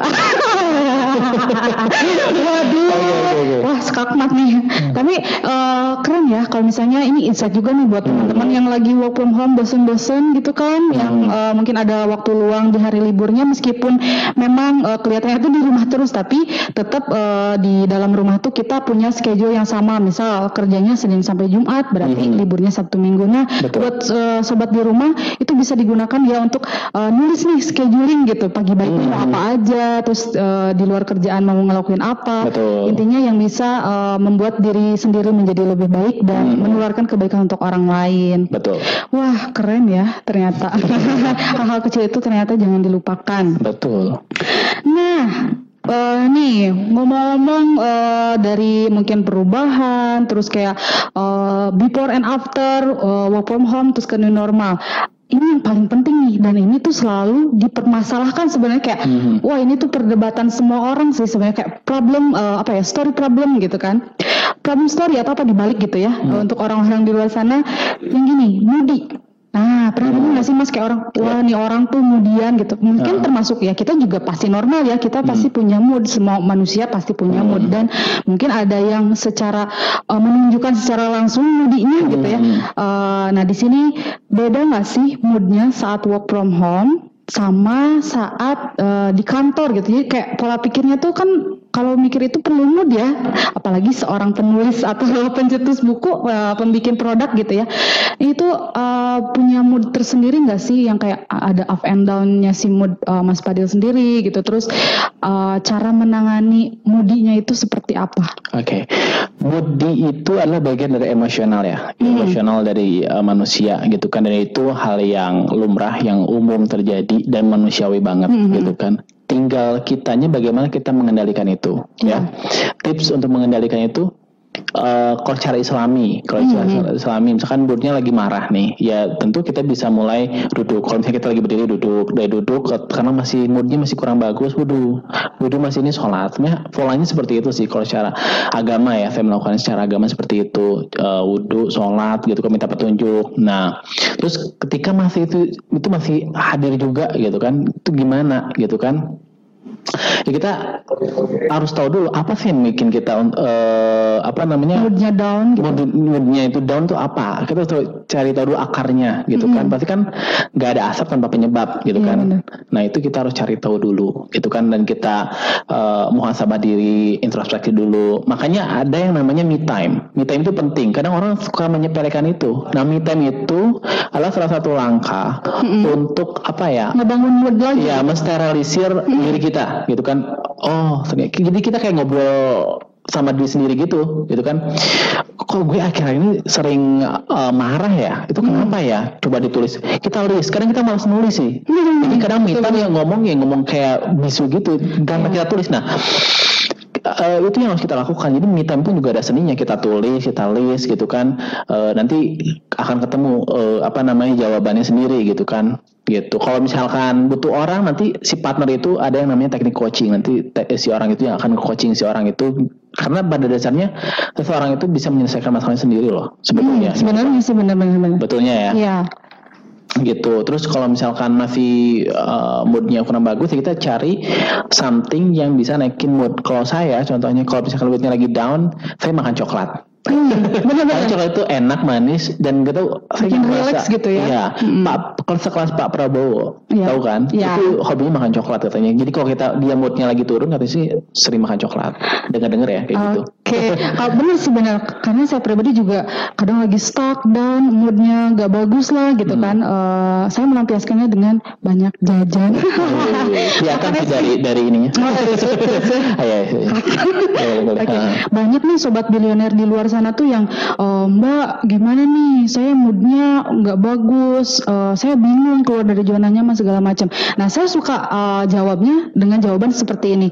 Waduh, okay, okay, okay. wah skakmat nih. Hmm. Tapi uh, keren ya kalau misalnya ini insight juga nih buat teman-teman hmm. yang lagi work from home bosen-bosen gitu kan, hmm. yang uh, mungkin ada waktu luang di hari liburnya meskipun memang uh, kelihatannya itu di rumah terus, tapi tetap uh, di dalam rumah tuh kita punya schedule yang sama. Misal kerjanya Senin sampai Jumat, berarti hmm. liburnya Sabtu Minggu. Nah, Betul. buat uh, sobat di rumah itu bisa digunakan ya untuk uh, nulis nih scheduling gitu. Pagi baik hmm. mau apa aja, terus uh, di luar kerjaan mau ngelakuin apa. Betul. Intinya yang bisa uh, membuat diri sendiri menjadi lebih baik dan hmm. menularkan kebaikan untuk orang lain. Betul. Wah, keren ya ternyata. Hal-hal kecil itu ternyata jangan dilupakan. Betul. Nah, Uh, nih ngomong-ngomong uh, dari mungkin perubahan terus kayak uh, before and after uh, work from home terus ke new normal ini yang paling penting nih dan ini tuh selalu dipermasalahkan sebenarnya kayak hmm. wah ini tuh perdebatan semua orang sih sebenarnya kayak problem uh, apa ya story problem gitu kan problem story atau apa dibalik gitu ya hmm. untuk orang-orang di luar sana yang gini mudi Nah, pernah dengar nggak sih mas kayak orang, wah nih orang tuh kemudian gitu. Mungkin uh. termasuk ya kita juga pasti normal ya, kita pasti hmm. punya mood. Semua manusia pasti punya mood hmm. dan mungkin ada yang secara uh, menunjukkan secara langsung moodinya gitu ya. Uh, nah di sini beda nggak sih moodnya saat work from home sama saat uh, di kantor gitu. Jadi kayak pola pikirnya tuh kan kalau mikir itu perlu mood ya, apalagi seorang penulis atau pencetus buku, uh, pembikin produk gitu ya. Itu uh, punya mood tersendiri nggak sih yang kayak ada up and down-nya si mood uh, Mas Padil sendiri gitu. Terus uh, cara menangani moodinya itu seperti apa? Oke. Okay. Moody itu adalah bagian dari emosional ya. Hmm. Emosional dari uh, manusia gitu kan dan itu hal yang lumrah yang umum terjadi dan manusiawi banget mm -hmm. gitu kan tinggal kitanya bagaimana kita mengendalikan itu yeah. ya tips untuk mengendalikan itu uh, kalau cara islami kalau mm -hmm. islami misalkan budnya lagi marah nih ya tentu kita bisa mulai duduk. Kalau misalnya kita lagi berdiri duduk dari duduk karena masih moodnya masih kurang bagus wudhu wudhu masih ini sholat. Ya polanya seperti itu sih kalau secara agama ya saya melakukan secara agama seperti itu. Uh, wudhu sholat gitu kan minta petunjuk. Nah terus ketika masih itu itu masih hadir juga gitu kan itu gimana gitu kan ya kita harus tahu dulu apa sih yang bikin kita uh, apa namanya? Moodnya down gitu. Mood, moodnya itu down tuh apa? Kita harus cari tahu dulu akarnya gitu mm -hmm. kan pasti kan nggak ada asap tanpa penyebab gitu yeah, kan. bener. nah itu kita harus cari tahu dulu gitu kan. Dan kita uh, muhasabah diri introspeksi dulu. Makanya ada yang namanya me time. Me time itu penting. Kadang orang suka menyepelekan itu. Nah me time itu adalah salah satu langkah mm -hmm. untuk apa ya? Ngebangun mood lagi. Ya mensteriliser mm -hmm. diri kita gitu kan. Oh jadi kita kayak ngobrol sama diri sendiri gitu gitu kan. Kok gue akhir-akhir ini sering uh, marah ya? Itu kenapa hmm. ya? Coba ditulis. Kita list kadang kita malas nulis sih. Hmm. jadi kadang minta yang ngomong yang ngomong kayak bisu gitu. Dan hmm. kita tulis. Nah uh, itu yang harus kita lakukan. Jadi me time pun juga ada seninya. Kita tulis, kita list gitu kan. Uh, nanti akan ketemu uh, apa namanya jawabannya sendiri gitu kan. Gitu. Kalau misalkan butuh orang nanti si partner itu ada yang namanya teknik coaching. Nanti si orang itu yang akan coaching si orang itu karena pada dasarnya seseorang itu bisa menyelesaikan masalahnya sendiri loh sebetulnya. Hmm, sebenarnya sih benar-benar. Betulnya ya. Iya gitu. Terus kalau misalkan masih uh, moodnya kurang bagus, ya kita cari something yang bisa naikin mood. Kalau saya, contohnya kalau misalkan moodnya lagi down, saya makan coklat. Hmm, benar-benar. coklat itu enak, manis, dan gitu bikin relax gitu ya. Iya. Hmm. Pak, kalau sekelas Pak Prabowo, ya. tahu kan? Ya. Itu hobinya makan coklat katanya. Jadi kalau kita dia moodnya lagi turun, katanya sih sering makan coklat. Dengar-dengar ya kayak okay. gitu. Oke, okay. oh, benar sih benar. Karena saya pribadi juga kadang lagi stuck dan moodnya gak bagus lah gitu hmm. kan. Uh, saya melampiaskannya dengan banyak jajan. Iya kan dari dari ininya. Oh, iya, iya, okay. Banyak nih sobat bilioner di luar sana tuh yang oh, Mbak gimana nih? Saya moodnya nggak bagus. Uh, saya bingung keluar dari zona nyaman segala macam. Nah saya suka uh, jawabnya dengan jawaban seperti ini.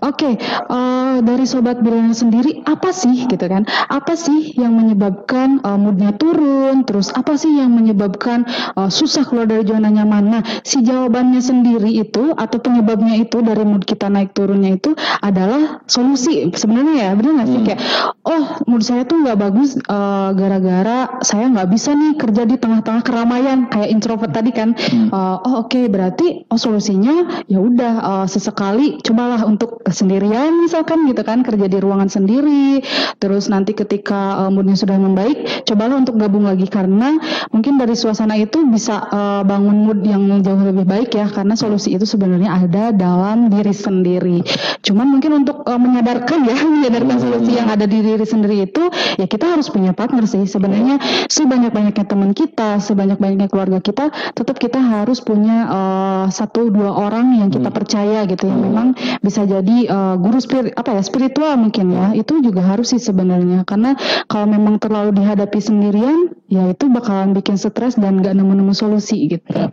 Oke okay, uh, dari sobat bilioner sendiri apa sih gitu kan apa sih yang menyebabkan uh, moodnya turun? Terus apa sih yang menyebabkan uh, susah keluar dari zona nyaman nah si jawabannya sendiri itu atau penyebabnya itu dari mood kita naik turunnya itu adalah solusi sebenarnya ya benar nggak sih? Hmm. kayak oh mood saya tuh nggak bagus uh, gara-gara saya nggak bisa nih kerja di tengah-tengah keramaian kayak introvert tadi kan. Hmm. uh, oh oke okay, berarti oh solusinya ya udah uh, sesekali cobalah untuk sendirian misalkan gitu kan kerja di ruangan sendiri. Terus nanti ketika uh, moodnya sudah membaik cobalah untuk gabung lagi karena mungkin dari suasana itu bisa uh, bangun mood yang jauh lebih baik ya karena solusi itu sebenarnya ada dalam diri sendiri. Cuman mungkin untuk uh, menyadarkan ya menyadarkan solusi yang ada di diri sendiri itu ya kita harus punya partner sih sebenarnya sebanyak-banyaknya teman kita sebanyak-banyaknya keluarga kita tetap kita harus punya uh, satu dua orang yang kita hmm. percaya gitu ya hmm. memang bisa jadi uh, guru spirit apa ya spiritual mungkin ya itu juga harus sih sebenarnya karena kalau memang terlalu dihadapi sendirian ya itu bakalan bikin stres dan gak nemu-nemu solusi gitu. Ya.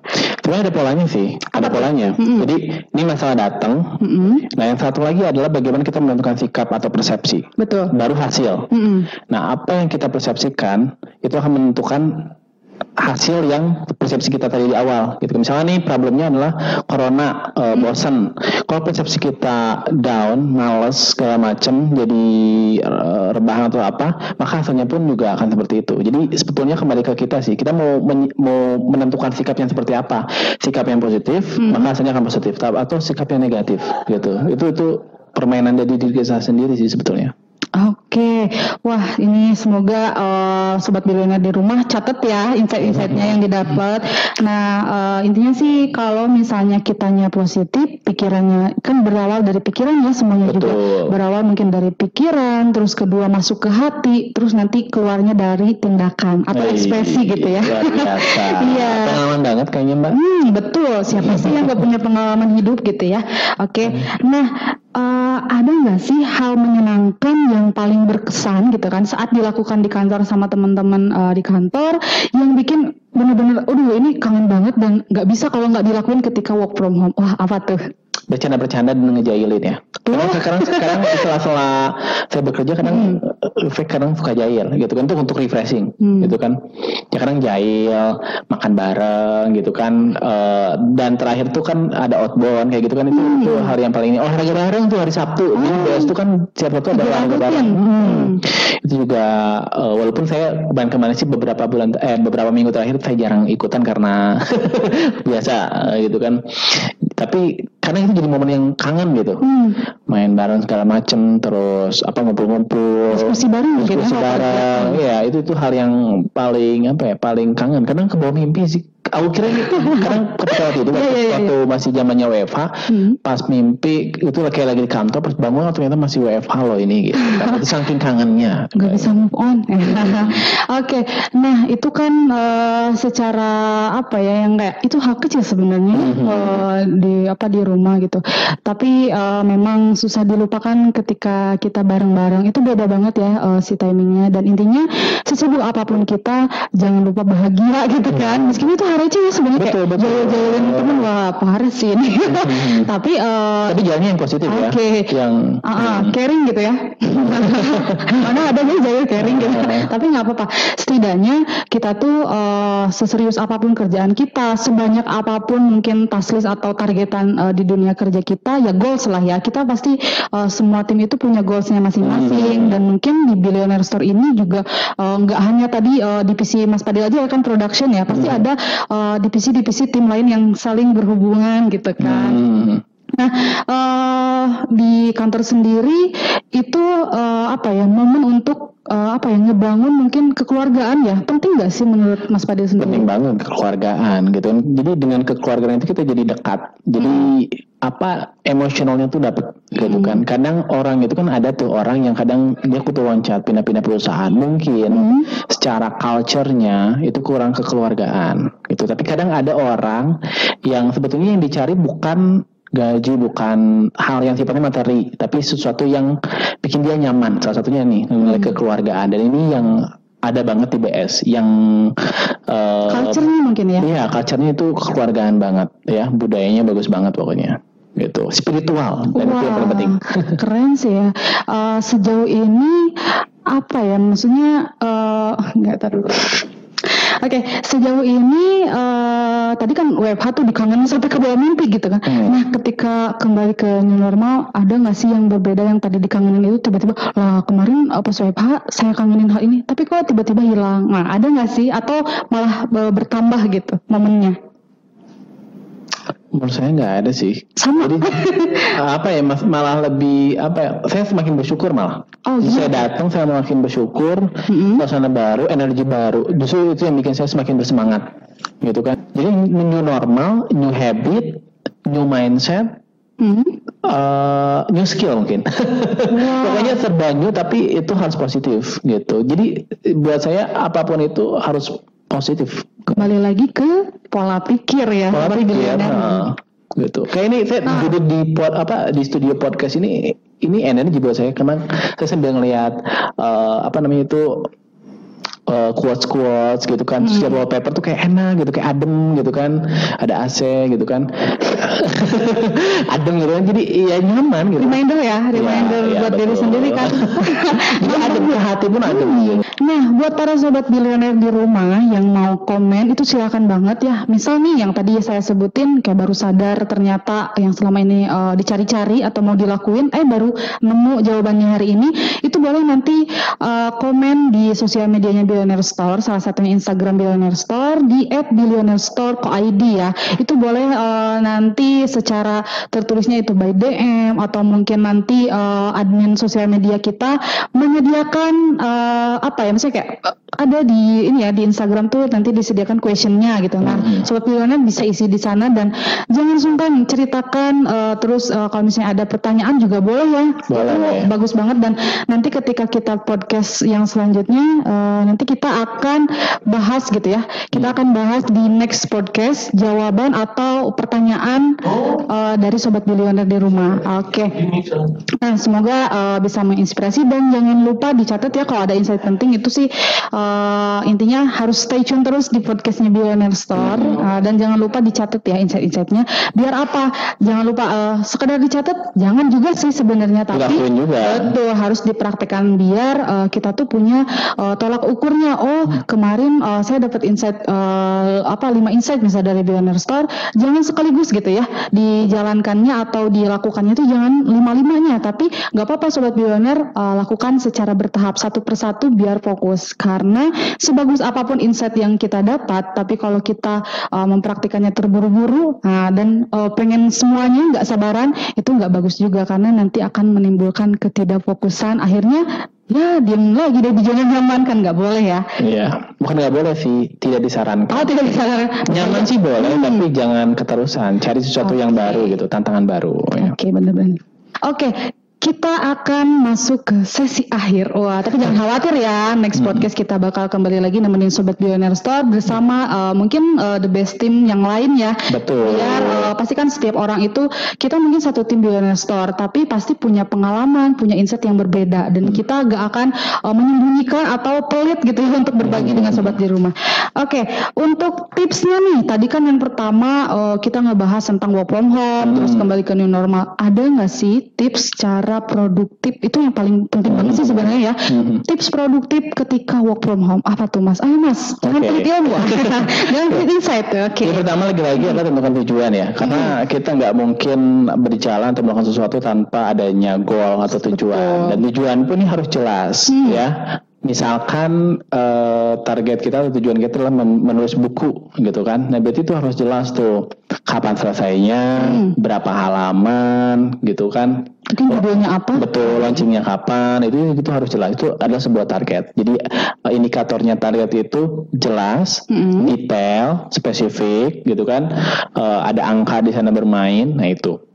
Ada polanya sih, ada polanya. Mm -hmm. Jadi ini masalah datang. Mm -hmm. Nah yang satu lagi adalah bagaimana kita menentukan sikap atau persepsi. Betul. Baru hasil. Mm -hmm. Nah apa yang kita persepsikan itu akan menentukan hasil yang persepsi kita tadi di awal gitu. Misalnya nih problemnya adalah corona uh, bosan. Kalau persepsi kita down, males segala macam, jadi uh, rebahan atau apa, maka hasilnya pun juga akan seperti itu. Jadi sebetulnya kembali ke kita sih. Kita mau men mau menentukan sikap yang seperti apa. Sikap yang positif, hmm. maka hasilnya akan positif. Atau sikap yang negatif gitu. Itu itu permainan dari diri kita sendiri sih sebetulnya. Oke, wah ini semoga uh, sobat bilioner di rumah catat ya insight-insightnya yang didapat. Nah uh, intinya sih kalau misalnya kitanya positif, pikirannya kan berawal dari pikiran ya semuanya Betul. juga berawal mungkin dari pikiran, terus kedua masuk ke hati, terus nanti keluarnya dari tindakan atau ekspresi gitu ya. Iya. Pengalaman banget kayaknya mbak. Hmm, betul. Siapa sih yang gak punya pengalaman hidup gitu ya? Oke. Okay. Hmm. Nah uh, ada nggak sih hal menyenangkan yang paling berkesan gitu kan saat dilakukan di kantor sama teman-teman uh, di kantor yang bikin bener-bener, aduh ini kangen banget dan nggak bisa kalau nggak dilakuin ketika work from home. Wah apa tuh? Bercanda-bercanda dan ngejailin ya. Karena sekarang sekarang setelah-setelah saya bekerja kadang hmm. Eh, kadang suka jail gitu kan itu untuk refreshing hmm. gitu kan. Ya kadang jail, makan bareng gitu kan. Uh, dan terakhir tuh kan ada outbound kayak gitu kan itu, hmm. itu hari yang paling ini. Oh olahraga bareng tuh hari Sabtu. Oh. Jadi itu kan siapa Sabtu ada olahraga bareng. Hmm. Hmm. Itu juga uh, walaupun saya bukan ke mana sih beberapa bulan eh beberapa minggu terakhir saya jarang ikutan karena biasa uh, gitu kan. Tapi karena itu jadi momen yang kangen gitu. Hmm. main bareng segala macem terus apa ngumpul-ngumpul. Diskusi bareng diskusi bareng. Ya itu itu hal yang paling apa ya paling kangen. Kadang ke bawah mimpi sih aku kira ini kadang ketika waktu itu waktu, yeah, yeah, waktu masih zamannya WFH hmm. pas mimpi itu kayak lagi di kantor pas bangun oh, ternyata masih WFH loh ini gitu. Itu saking kangennya. Nggak bisa move on. Oke okay. nah itu kan uh, secara apa ya yang kayak itu hal kecil sebenarnya mm -hmm. uh, di apa di rumah gitu. Tapi uh, memang susah dilupakan ketika kita bareng-bareng. Itu beda banget ya uh, si timingnya. Dan intinya sesibuk apa pun kita jangan lupa bahagia gitu kan. Meskipun itu receh ya sebenarnya kayak betul. jalan-jalan temen wah parah sih ini. Hmm. tapi uh, tapi jalannya yang positif okay. ya. Yang uh, uh, caring gitu ya. Mana ada nih jalur caring gitu. tapi nggak apa-apa. Setidaknya kita tuh uh, seserius apa pun kerjaan kita, sebanyak apa pun mungkin task atau targetan uh, di dunia kerja kita ya goals lah ya. Kita pasti uh, semua tim itu punya goalsnya masing-masing hmm. dan mungkin di Billionaire Store ini juga nggak uh, hanya tadi uh, divisi Mas Padil aja ya kan production ya. Pasti hmm. ada uh, divisi-divisi tim lain yang saling berhubungan gitu kan. Hmm. Nah, uh, di kantor sendiri itu uh, apa ya momen untuk uh, apa ya ngebangun mungkin kekeluargaan ya penting nggak sih menurut Mas Padil sendiri? Penting banget kekeluargaan gitu. Jadi dengan kekeluargaan itu kita jadi dekat. Jadi hmm apa emosionalnya tuh dapat gitu kan. Hmm. Kadang orang itu kan ada tuh orang yang kadang dia kutu loncat pindah-pindah perusahaan mungkin hmm. secara culture-nya itu kurang kekeluargaan gitu. Tapi kadang ada orang yang sebetulnya yang dicari bukan gaji bukan hal yang sifatnya materi tapi sesuatu yang bikin dia nyaman. Salah satunya nih nilai hmm. kekeluargaan. Dan ini yang ada banget di BS yang uh, culture-nya mungkin ya? iya culture-nya itu kekeluargaan banget ya. Budayanya bagus banget pokoknya gitu. Spiritual dan Wah, itu yang paling penting. Keren sih ya. Uh, sejauh ini apa ya maksudnya uh, nggak tahu okay, sejauh ini uh, tadi kan WFH tuh dikangenin sampai ke bawah mimpi gitu kan. Hmm. Nah, ketika kembali ke new normal, ada nggak sih yang berbeda yang tadi dikangenin itu tiba-tiba lah kemarin apa WFH saya kangenin hal ini, tapi kok tiba-tiba hilang. Nah, ada nggak sih atau malah bertambah gitu momennya? Menurut saya nggak ada sih. Sama. Jadi apa ya malah lebih apa ya? Saya semakin bersyukur malah. Oh, iya. Saya datang saya semakin bersyukur, mm-hmm. suasana baru, energi baru. Justru itu yang bikin saya semakin bersemangat, gitu kan. Jadi new normal, new habit, new mindset, Mm-hmm. Uh, new skill mungkin. Wow. Pokoknya serba new tapi itu harus positif gitu. Jadi buat saya apa pun itu harus positif. Kembali lagi ke pola pikir ya. Pola pikir. Nah, gitu. Kayak ini saya nah. duduk di pod apa di studio podcast ini ini energi buat saya karena saya sambil ngelihat uh, apa namanya itu uh, quotes quotes gitu kan. Hmm. setiap wallpaper tuh kayak enak gitu kayak adem gitu kan. Ada AC gitu kan. Adem gitu kan. Jadi ya nyaman gitu. Reminder ya reminder ya, buat ya, diri sendiri kan. Jadi adem ke hati pun adem hmm. nah buat para sobat bilioner di rumah yang mau komen itu silakan banget ya. Misal nih yang tadi saya sebutin kayak baru sadar ternyata yang selama ini uh, dicari-cari atau mau dilakuin eh baru nemu jawabannya hari ini itu boleh nanti uh, komen di sosial medianya Billionaire Store, salah satunya Instagram Billionaire Store di @billionaireStore.id ya. Itu boleh uh, nanti secara tertulisnya itu by DM atau mungkin nanti uh, admin sosial media kita menyediakan uh, apa ya misalnya kayak ada di ini ya di Instagram tuh nanti disediakan questionnya gitu. Nah, hmm. sobat billionaire bisa isi di sana dan jangan sungkan ceritakan uh, terus uh, kalau misalnya ada pertanyaan juga boleh ya. Boleh. Itu ya. bagus banget dan nanti ketika kita podcast yang selanjutnya uh, nanti kita akan bahas gitu ya. Kita akan bahas di next podcast jawaban atau pertanyaan uh, dari sobat bilioner di rumah. Oke. Okay. Nah, semoga uh, bisa menginspirasi dan jangan lupa dicatat ya kalau ada insight penting itu sih uh, intinya harus stay tune terus di podcastnya Billionaire Store uh, dan jangan lupa dicatat ya insight-insightnya. Biar apa? Jangan lupa uh, sekedar dicatat, jangan juga sih sebenarnya tapi juga. betul harus dipraktekkan biar uh, kita tuh punya uh, tolak ukur oh kemarin uh, saya dapat insight uh, apa lima insight misalnya dari Billionaire Store jangan sekaligus gitu ya dijalankannya atau dilakukannya itu jangan lima limanya tapi nggak apa-apa sobat Billionaire uh, lakukan secara bertahap satu persatu biar fokus. Karena sebagus apa pun insight yang kita dapat tapi kalau kita uh, mempraktikannya terburu-buru nah, dan uh, pengen semuanya nggak sabaran itu nggak bagus juga karena nanti akan menimbulkan ketidakfokusan. Akhirnya Ya, diam lagi deh zona nyaman kan nggak boleh ya? Iya, bukan nggak boleh sih, tidak disarankan. Oh, tidak disarankan. Nyaman sih boleh, hmm. tapi jangan keterusan. Cari sesuatu okay. yang baru gitu, tantangan baru. Ya. Oke, okay, benar-benar. Oke, okay, kita akan masuk ke sesi akhir. Wah, tapi jangan khawatir ya. Next hmm. podcast kita bakal kembali lagi nemenin sobat Billionaire Store bersama uh, mungkin uh, the best team yang lain ya. Betul. Biar uh, pasti kan setiap orang itu kita mungkin satu tim Billionaire Store, tapi pasti punya pengalaman, punya insight yang berbeda dan hmm. kita gak akan uh, menyembunyikan atau pelit gitu ya untuk berbagi hmm. dengan sobat di rumah. Oke, okay, untuk tipsnya nih, tadi kan yang pertama uh, kita ngebahas tentang work from home, hmm. terus kembali ke new normal. Ada nggak sih tips cara cara produktif itu yang paling penting banget sih sebenarnya ya. Mm-hmm. Tips produktif ketika work from home apa tuh Mas? Ayo Mas, jangan okay. pelit ilmu, jangan pelit insight. Oke. Okay. Yang pertama lagi-lagi adalah tentukan tujuan ya, karena mm-hmm. kita nggak mungkin berjalan atau melakukan sesuatu tanpa adanya goal atau tujuan. Betul. Dan tujuan pun ini harus jelas mm. ya misalkan uh, target kita atau tujuan kita adalah menulis buku gitu kan. Nah berarti itu harus jelas tuh kapan selesainya hmm. berapa halaman gitu kan. Itu judulnya apa? Betul launchingnya kapan itu itu harus jelas. Itu adalah sebuah target. Jadi uh, indikatornya target itu jelas hmm. detail spesifik gitu kan. Uh, ada angka di sana bermain nah itu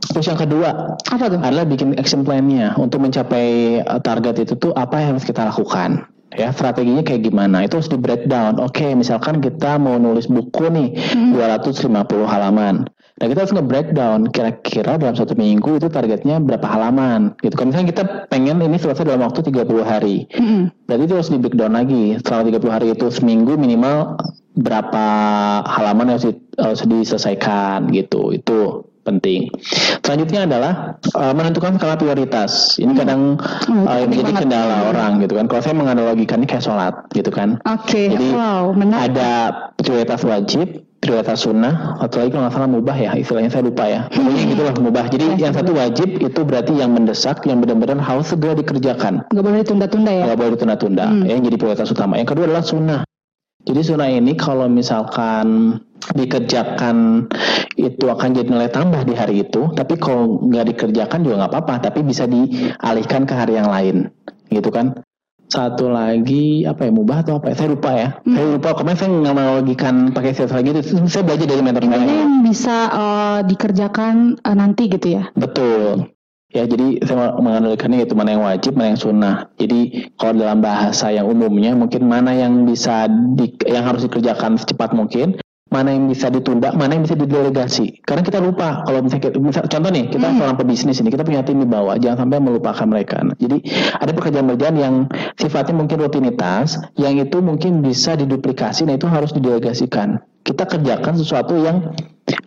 Terus yang kedua apa tuh? adalah bikin action plan-nya untuk mencapai uh, target itu tuh apa yang harus kita lakukan ya strateginya kayak gimana itu harus di breakdown oke okay, misalkan kita mau nulis buku nih hmm. 250 halaman Nah kita harus nge-breakdown kira-kira dalam satu minggu itu targetnya berapa halaman gitu. Kalau misalnya kita pengen ini selesai dalam waktu 30 hari. Mm-hmm. Berarti itu harus di-breakdown lagi. Selama 30 hari itu seminggu minimal berapa halaman yang harus, harus diselesaikan gitu. Itu penting. Selanjutnya adalah uh, menentukan skala prioritas. Ini hmm. kadang hmm. uh, menjadi kendala ya. orang gitu kan. Kalau saya menganalogikannya kayak sholat gitu kan. Oke. Okay. Jadi wow, ada prioritas wajib, prioritas sunnah atau lagi kalau nggak salah mubah ya istilahnya saya lupa ya pokoknya gitu lah mubah jadi ya, yang satu wajib itu berarti yang mendesak yang benar-benar harus segera dikerjakan nggak boleh ditunda-tunda ya nggak boleh ditunda-tunda hmm. ya, yang jadi prioritas utama yang kedua adalah sunnah jadi sunnah ini kalau misalkan dikerjakan itu akan jadi nilai tambah di hari itu. Tapi kalau nggak dikerjakan juga nggak apa-apa tapi bisa dialihkan ke hari yang lain. Gitu kan? Satu lagi apa ya mubah atau apa ya? Saya lupa ya. Hmm. saya lupa. Kemarin saya nggak menganalogikan pakai lagi. Itu saya belajar dari mentor saya. yang bisa uh, dikerjakan uh, nanti gitu ya? Betul ya jadi saya menganalogikannya itu mana yang wajib mana yang sunnah jadi kalau dalam bahasa yang umumnya mungkin mana yang bisa di, yang harus dikerjakan secepat mungkin mana yang bisa ditunda, mana yang bisa didelegasi. Karena kita lupa kalau misalnya misal, contoh nih kita hmm. seorang pebisnis ini kita punya tim di bawah, jangan sampai melupakan mereka. Nah, jadi ada pekerjaan-pekerjaan yang sifatnya mungkin rutinitas, yang itu mungkin bisa diduplikasi, nah itu harus didelegasikan. Kita kerjakan sesuatu yang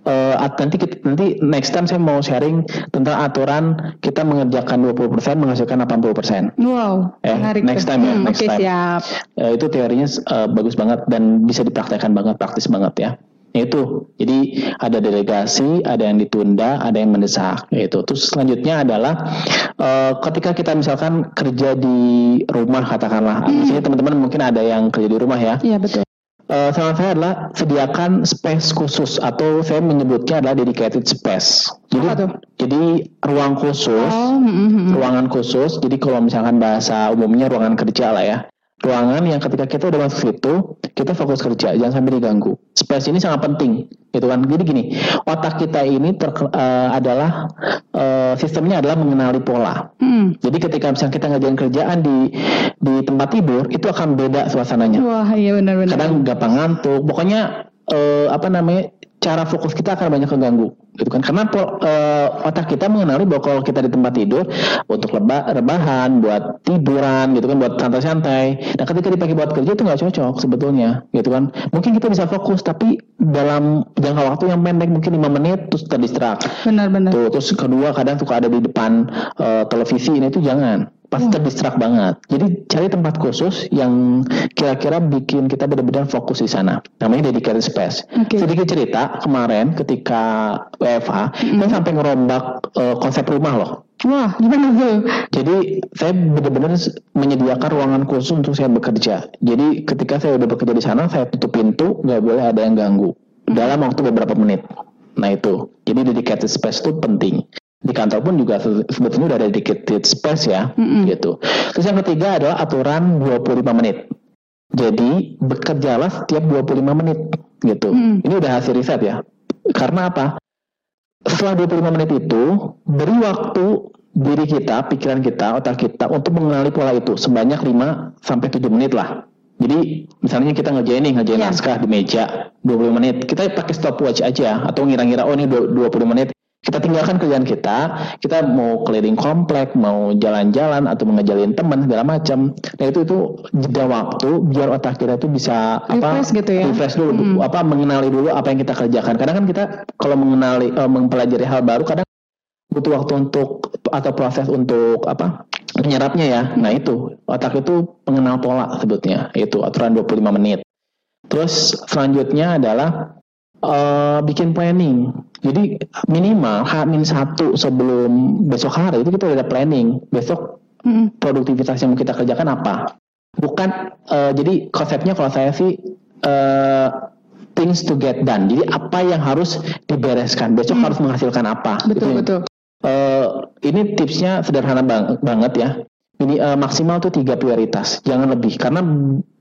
uh, nanti kita, nanti next time saya mau sharing tentang aturan kita mengerjakan 20% menghasilkan 80%. Wow. Eh, menarik. Next time ya, hmm, next okay, time. siap. Uh, itu teorinya uh, bagus banget dan bisa dipraktekkan banget, praktis banget ya. Itu. Jadi ada delegasi, ada yang ditunda, ada yang mendesak itu. Terus selanjutnya adalah uh, ketika kita misalkan kerja di rumah katakanlah, hmm. teman-teman mungkin ada yang kerja di rumah ya. Iya, betul uh, saran saya adalah sediakan space khusus atau saya menyebutnya adalah dedicated space. Jadi, jadi ruang khusus, oh, mm -hmm. ruangan khusus. Jadi kalau misalkan bahasa umumnya ruangan kerja lah ya ruangan yang ketika kita udah masuk situ kita fokus kerja jangan sampai diganggu. Space ini sangat penting gitu kan? Jadi gini otak kita ini ter, uh, adalah uh, sistemnya adalah mengenali pola. Hmm. jadi ketika misalnya kita ngerjain kerjaan di di tempat tidur itu akan beda suasananya. Wah iya benar-benar. Kadang gampang ngantuk. Pokoknya uh, apa namanya cara fokus kita akan banyak keganggu gitu kan? Karena uh, otak kita mengenali bahwa kalau kita di tempat tidur untuk leba, rebahan buat tiduran gitu kan buat santai-santai nah ketika dipakai buat kerja itu nggak cocok sebetulnya gitu kan? Mungkin kita bisa fokus tapi dalam jangka waktu yang pendek mungkin lima menit terus terdistrak benar-benar tuh terus kedua kadang suka ada di depan uh, televisi ini itu jangan pasti hmm. terdistrak banget. Jadi cari tempat khusus yang kira-kira bikin kita benar-benar fokus di sana. Namanya dedicated space. Okay. Sedikit cerita kemarin ketika WFA, mm-hmm. saya sampai ngerombak uh, konsep rumah loh. Wah, gimana tuh? Jadi saya benar-benar menyediakan ruangan khusus untuk saya bekerja. Jadi ketika saya udah bekerja di sana, saya tutup pintu, nggak boleh ada yang ganggu mm-hmm. dalam waktu beberapa menit. Nah itu, jadi dedicated space itu penting di kantor pun juga sebetulnya udah ada dedicated space ya mm-hmm. gitu. Terus yang ketiga adalah aturan 25 menit. Jadi bekerjalah setiap 25 menit gitu. Mm. Ini udah hasil riset ya. Karena apa? Setelah 25 menit itu beri waktu diri kita, pikiran kita, otak kita untuk mengenali pola itu sebanyak 5 sampai 7 menit lah. Jadi misalnya kita ngerjain nih, ngerjain yeah. naskah di meja 20 menit. Kita pakai stopwatch aja atau ngira-ngira oh ini 20 menit kita tinggalkan kerjaan kita, kita mau keliling komplek, mau jalan-jalan atau mengejalin teman segala macam. Nah itu itu jeda waktu biar otak kita itu bisa refresh apa gitu ya. refresh dulu, hmm. apa mengenali dulu apa yang kita kerjakan. Kadang kan kita kalau mengenali uh, mempelajari hal baru kadang butuh waktu untuk atau proses untuk apa menyerapnya ya. Nah itu otak itu mengenal pola sebutnya. Itu aturan 25 menit. Terus selanjutnya adalah uh, bikin planning. Jadi minimal H-1 sebelum besok hari itu kita udah ada planning. Besok hmm. produktivitas yang mau kita kerjakan apa? Bukan uh, jadi konsepnya kalau saya sih uh, things to get done. Jadi apa yang harus dibereskan? Besok hmm. harus menghasilkan apa? Betul gitu. betul. Uh, ini tipsnya sederhana bang banget ya ini uh, maksimal tuh tiga prioritas, jangan lebih. Karena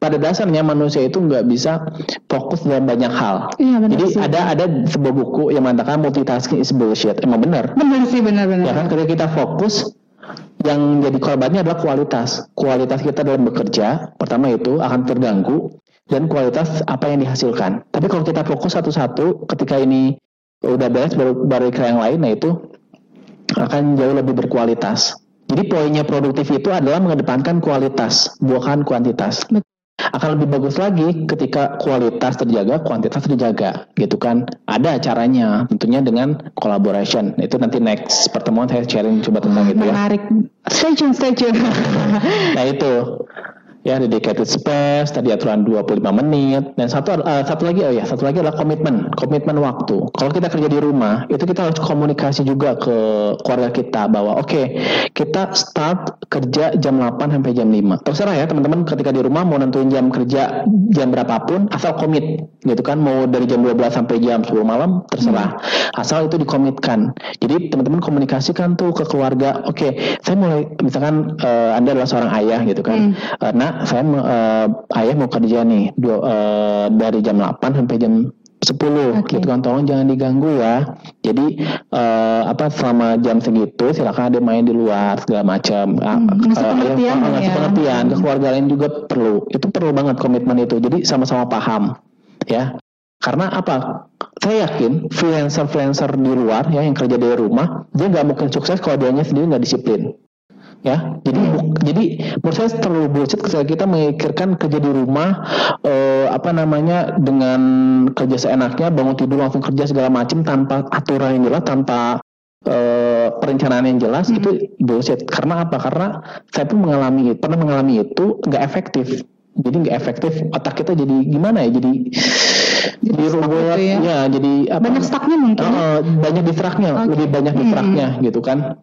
pada dasarnya manusia itu nggak bisa fokus dalam banyak hal. Iya, benar Jadi sih. ada ada sebuah buku yang mengatakan multitasking is bullshit. Emang benar? Benar sih, benar-benar. Ya kan ketika kita fokus, yang jadi korbannya adalah kualitas. Kualitas kita dalam bekerja, pertama itu akan terganggu dan kualitas apa yang dihasilkan. Tapi kalau kita fokus satu-satu, ketika ini udah beres baru baru ke yang lain nah itu akan jauh lebih berkualitas jadi poinnya produktif itu adalah mengedepankan kualitas bukan kuantitas akan lebih bagus lagi ketika kualitas terjaga, kuantitas terjaga, gitu kan? Ada caranya, tentunya dengan collaboration. Itu nanti next pertemuan saya sharing coba tentang itu ya. Menarik. Stay tune, stay tune. nah itu ya dedicated space tadi aturan 25 menit dan satu uh, satu lagi oh ya satu lagi adalah komitmen komitmen waktu. Kalau kita kerja di rumah itu kita harus komunikasi juga ke keluarga kita bahwa oke okay, kita start kerja jam 8 sampai jam 5 terserah ya teman-teman ketika di rumah mau nentuin jam kerja jam berapapun asal komit gitu kan? Mau dari jam 12 sampai jam 10 malam terserah. Hmm. asal itu dikomitkan. Jadi teman-teman komunikasikan tuh ke keluarga oke okay, saya mulai misalkan uh, anda adalah seorang ayah gitu kan? Hmm. uh, nah saya uh, ayah mau kerja nih dua, uh, dari jam 8 sampai jam 10 okay. gitu kan. Tolong jangan diganggu ya. Jadi uh, apa selama jam segitu silakan ada main di luar segala macam. Hmm, ngasih pengertian uh, ngasih ya. pengertian. Ke keluarga lain juga perlu. Itu perlu banget komitmen itu. Jadi sama-sama paham ya. Karena apa? Saya yakin freelancer freelancer di luar ya yang kerja dari rumah dia nggak mungkin sukses kalau dia sendiri nggak disiplin ya jadi jadi menurut saya terlalu bullshit ketika kita memikirkan kerja di rumah eh, apa namanya dengan kerja seenaknya bangun tidur langsung kerja segala macam tanpa aturan yang jelas tanpa eh, perencanaan yang jelas hmm. itu bullshit karena apa karena saya pun mengalami pernah mengalami itu nggak efektif jadi nggak efektif otak kita jadi gimana ya jadi jadi rumah ya. ya jadi apa, banyak stucknya mungkin uh, banyak distraknya okay. lebih banyak distraknya hmm. gitu kan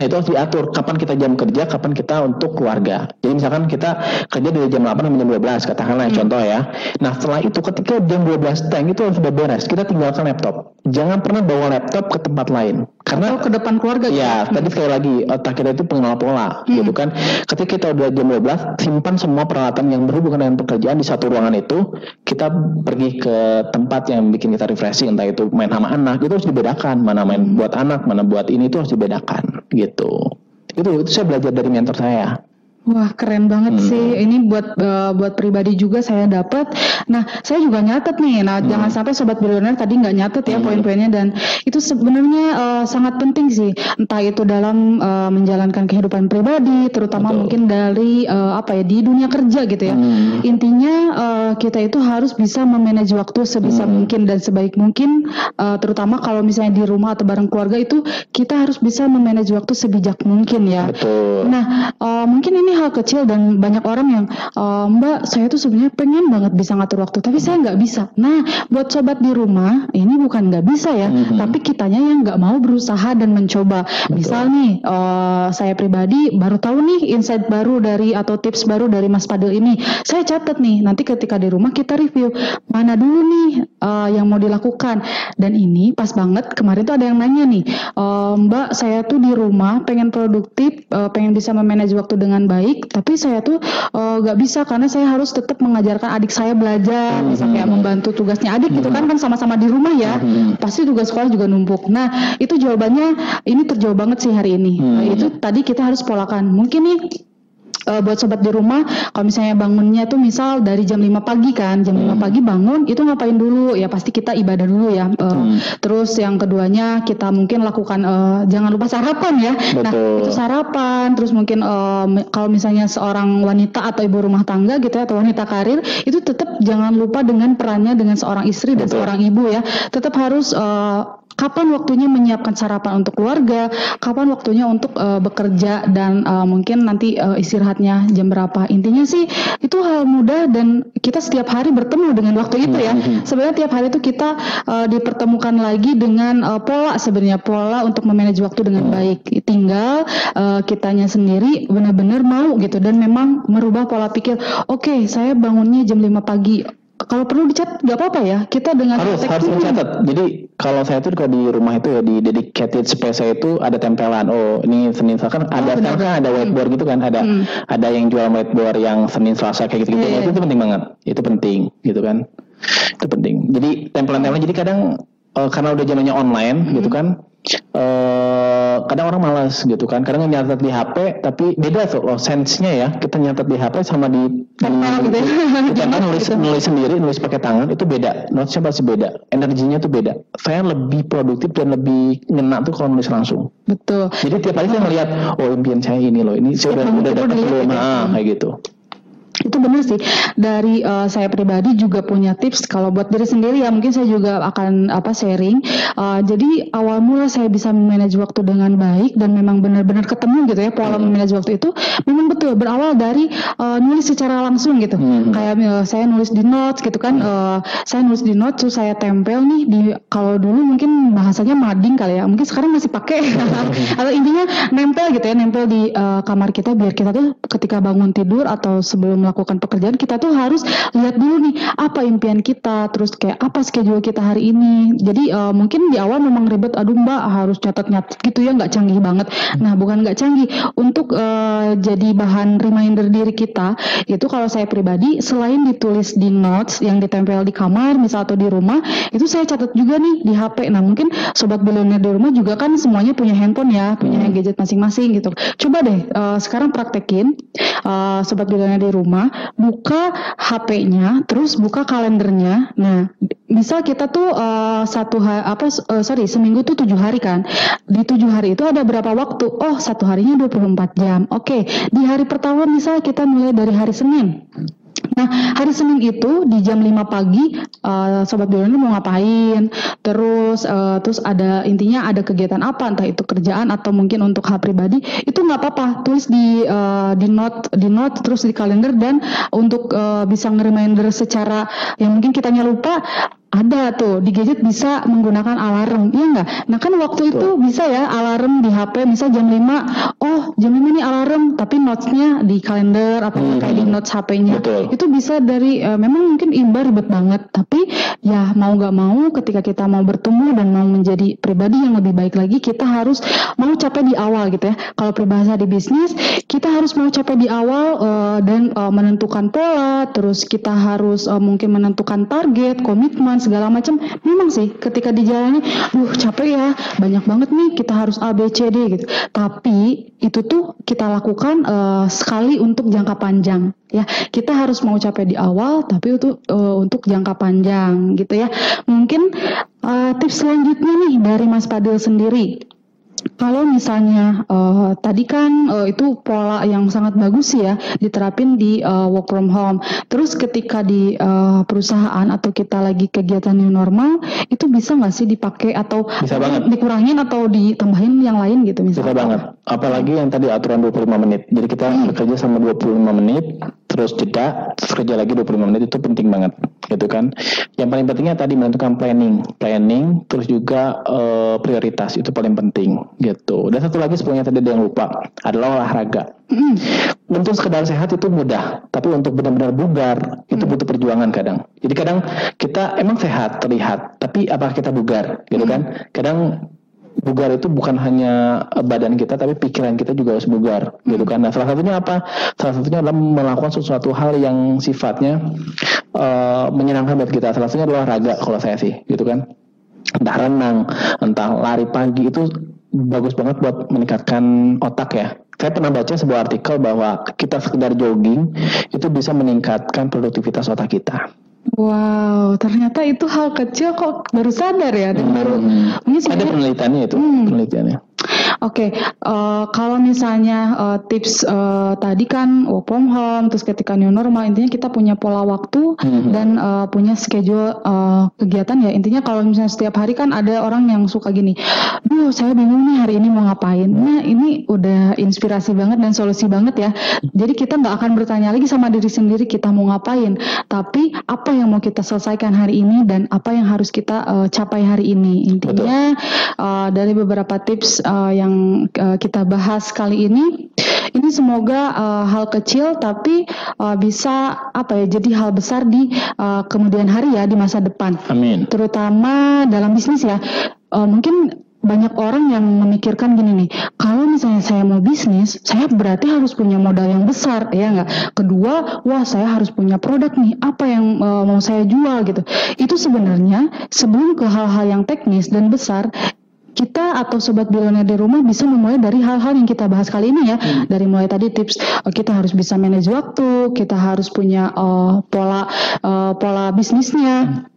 Nah, itu harus diatur kapan kita jam kerja, kapan kita untuk keluarga. Jadi misalkan kita kerja dari jam 8 sampai jam 12 katakanlah hmm. contoh ya. Nah, setelah itu ketika jam 12 tank itu sudah beres, kita tinggalkan laptop. Jangan pernah bawa laptop ke tempat lain. Karena Atau ke depan keluarga Ya, hmm. tadi sekali lagi otak kita itu pengenal pola hmm. gitu kan. Ketika kita udah jam 12, simpan semua peralatan yang berhubungan dengan pekerjaan di satu ruangan itu, kita pergi ke tempat yang bikin kita refreshing entah itu main sama anak, itu harus dibedakan mana main hmm. buat anak, mana buat ini itu harus dibedakan gitu. Itu itu saya belajar dari mentor saya. Wah keren banget hmm. sih. Ini buat uh, buat pribadi juga saya dapat. Nah saya juga nyatet nih. Nah hmm. jangan sampai sobat bilioner tadi nggak nyatet ya hmm. poin-poinnya dan itu sebenarnya uh, sangat penting sih. Entah itu dalam uh, menjalankan kehidupan pribadi, terutama Betul. mungkin dari uh, apa ya di dunia kerja gitu ya. Hmm. Intinya uh, kita itu harus bisa memanage waktu sebisa hmm. mungkin dan sebaik mungkin. Uh, terutama kalau misalnya di rumah atau bareng keluarga itu kita harus bisa memanage waktu sebijak mungkin ya. Betul. Nah uh, mungkin ini hal kecil dan banyak orang yang e, Mbak saya tuh sebenarnya pengen banget bisa ngatur waktu tapi saya nggak bisa. Nah buat sobat di rumah ini bukan nggak bisa ya, mm-hmm. tapi kitanya yang nggak mau berusaha dan mencoba. Betul. Misal nih uh, saya pribadi baru tahu nih insight baru dari atau tips baru dari Mas Padil ini. Saya catat nih nanti ketika di rumah kita review mana dulu nih uh, yang mau dilakukan. Dan ini pas banget kemarin tuh ada yang nanya nih, e, Mbak saya tuh di rumah pengen produktif, uh, pengen bisa memanage waktu dengan baik baik tapi saya tuh uh, bisa karena saya harus tetap mengajarkan adik saya belajar hmm. misalnya kayak membantu tugasnya adik gitu kan kan sama-sama di rumah ya hmm. pasti tugas sekolah juga numpuk nah itu jawabannya ini terjauh banget sih hari ini hmm. itu tadi kita harus polakan mungkin nih uh, buat sobat di rumah kalau misalnya bangunnya tuh misal dari jam 5 pagi kan jam hmm. 5 pagi bangun itu ngapain dulu ya pasti kita ibadah dulu ya uh, hmm. terus yang keduanya kita mungkin lakukan uh, jangan lupa sarapan ya nah, Betul. nah itu sarapan terus mungkin uh, kalau misalnya seorang wanita atau ibu rumah tangga gitu ya atau wanita karir itu tetap jangan lupa dengan perannya dengan seorang istri dan Betul. seorang ibu ya tetap harus uh, kapan waktunya menyiapkan sarapan untuk keluarga, kapan waktunya untuk uh, bekerja dan uh, mungkin nanti uh, istirahatnya jam berapa. Intinya sih itu hal mudah dan kita setiap hari bertemu dengan waktu itu ya. Mm-hmm. Sebenarnya tiap hari itu kita uh, dipertemukan lagi dengan uh, pola sebenarnya pola untuk memanage waktu dengan baik. Tinggal uh, kitanya sendiri benar-benar mau gitu dan memang merubah pola pikir. Oke, okay, saya bangunnya jam 5 pagi kalau perlu dicat nggak apa-apa ya. Kita dengan harus harus mencatat. Jadi kalau saya tuh kalau di rumah itu ya di dedicated space saya itu ada tempelan. Oh ini senin selasa. Kan oh, ada sekarang kan ada whiteboard hmm. gitu kan. Ada hmm. ada yang jual whiteboard yang senin selasa kayak gitu gitu yeah, itu, yeah. itu penting banget. Itu penting gitu kan. Itu penting. Jadi tempelan-tempelan jadi kadang uh, karena udah zamannya online hmm. gitu kan Uh, kadang orang malas gitu kan. Kadang nyatet di HP tapi beda tuh loh sense-nya ya. Kita nyatet di HP sama di, di gitu ya. kita kan nulis gitu. nulis sendiri nulis pakai tangan itu beda. Notesnya pasti beda. Energinya tuh beda. Saya lebih produktif dan lebih ngena tuh kalau nulis langsung. Betul. Jadi tiap hari saya melihat oh impian saya ini loh ini saya udah udah dapat belum? nah, kayak gitu itu benar sih. Dari uh, saya pribadi juga punya tips kalau buat diri sendiri ya. Mungkin saya juga akan apa sharing. Uh, jadi awal mula saya bisa memanage waktu dengan baik dan memang benar-benar ketemu gitu ya pola hmm. memanage waktu itu memang betul. Berawal dari uh, nulis secara langsung gitu. Hmm. kayak uh, saya nulis di notes gitu kan. Uh, saya nulis di notes terus saya tempel nih di kalau dulu mungkin bahasanya mading kali ya. Mungkin sekarang masih pakai. Atau intinya nempel gitu ya nempel di uh, kamar kita biar kita tuh ketika bangun tidur atau sebelum melakukan pekerjaan kita tuh harus lihat dulu nih apa impian kita terus kayak apa schedule kita hari ini. Jadi uh, mungkin di awal memang ribet aduh mbak harus catat-nyatat gitu ya nggak canggih banget. Nah bukan nggak canggih untuk uh, jadi bahan reminder diri kita itu kalau saya pribadi selain ditulis di notes yang ditempel di kamar misal atau di rumah itu saya catat juga nih di HP nah mungkin sobat bilioner di rumah juga kan semuanya punya handphone ya punya hmm. gadget masing-masing gitu. Coba deh uh, sekarang praktekin uh, sobat bilioner di rumah rumah, buka HP-nya, terus buka kalendernya. Nah, misal kita tuh uh, satu hari apa uh, sorry seminggu tuh tujuh hari kan. Di tujuh hari itu ada berapa waktu? Oh, satu harinya 24 jam. Oke, okay. di hari pertama misal kita mulai dari hari Senin. Nah, hari Senin itu di jam 5 pagi uh, sobat Biolani mau ngapain? Terus uh, terus ada intinya ada kegiatan apa entah itu kerjaan atau mungkin untuk hal pribadi itu nggak apa-apa tulis di uh, di note di note terus di kalender dan untuk uh, bisa nge-reminder secara yang mungkin kitanya lupa ada tuh di gadget bisa menggunakan alarm, iya nggak? Nah kan waktu itu bisa ya alarm di HP, misal jam 5, oh jam 5 ini alarm, tapi notesnya di kalender atau hmm. kayak di notes HP-nya. Itu bisa dari, uh, memang mungkin imbar ribet banget, tapi ya mau nggak mau ketika kita mau bertemu dan mau menjadi pribadi yang lebih baik lagi, kita harus mau capek di awal gitu ya. Kalau peribahasa di bisnis, kita harus mau capek di awal uh, dan uh, menentukan pola, terus kita harus uh, mungkin menentukan target, komitmen segala macam memang sih ketika dijalani duh capek ya banyak banget nih kita harus A B C D gitu. Tapi itu tuh kita lakukan uh, sekali untuk jangka panjang ya. Kita harus mau capek di awal tapi untuk uh, untuk jangka panjang gitu ya. Mungkin uh, tips selanjutnya nih dari Mas Padil sendiri kalau misalnya uh, tadi kan uh, itu pola yang sangat bagus ya diterapin di uh, work from home. Terus ketika di uh, perusahaan atau kita lagi kegiatan new normal itu bisa nggak sih dipakai atau bisa banget. dikurangin atau ditambahin yang lain gitu misalnya? Bisa banget. Apalagi yang tadi aturan 25 menit. Jadi kita hmm. bekerja sama 25 menit terus jeda terus kerja lagi 25 menit itu penting banget gitu kan. Yang paling pentingnya tadi menentukan planning, planning terus juga uh, prioritas itu paling penting gitu. Dan satu lagi sebenarnya tadi ada yang lupa adalah olahraga. Mm. Untuk sekedar sehat itu mudah, tapi untuk benar-benar bugar mm. itu butuh perjuangan kadang. Jadi kadang kita emang sehat terlihat, tapi apakah kita bugar gitu mm. kan? Kadang bugar itu bukan hanya badan kita tapi pikiran kita juga harus bugar gitu kan. Nah salah satunya apa? Salah satunya adalah melakukan sesuatu hal yang sifatnya uh, menyenangkan buat kita. Salah satunya adalah olahraga kalau saya sih gitu kan. Entah renang entah lari pagi itu bagus banget buat meningkatkan otak ya. Saya pernah baca sebuah artikel bahwa kita sekedar jogging itu bisa meningkatkan produktivitas otak kita Wow, ternyata itu hal kecil kok baru sadar ya dan hmm. baru ini ada penelitiannya itu hmm. penelitiannya. Oke, okay, uh, eh, kalau misalnya uh, tips uh, tadi kan work from home, terus ketika new normal, intinya kita punya pola waktu mm-hmm. dan uh, punya schedule uh, kegiatan ya. Intinya kalau misalnya setiap hari kan ada orang yang suka gini, duh saya bingung nih hari ini mau ngapain. Nah ini udah inspirasi banget dan solusi banget ya. Jadi kita nggak akan bertanya lagi sama diri sendiri kita mau ngapain, tapi apa yang mau kita selesaikan hari ini dan apa yang harus kita uh, capai hari ini. Intinya uh, dari beberapa tips uh, yang uh, kita bahas kali ini ini semoga uh, hal kecil tapi uh, bisa apa ya jadi hal besar di uh, kemudian hari ya di masa depan. Amin. Terutama dalam bisnis ya. Uh, mungkin banyak orang yang memikirkan gini nih, kalau misalnya saya mau bisnis, saya berarti harus punya modal yang besar, ya nggak? Kedua, wah saya harus punya produk nih, apa yang uh, mau saya jual gitu. Itu sebenarnya sebelum ke hal-hal yang teknis dan besar, kita atau sobat bilioner di rumah bisa memulai dari hal-hal yang kita bahas kali ini ya hmm. dari mulai tadi tips uh, kita harus bisa manage waktu kita harus punya uh, pola uh, pola bisnisnya hmm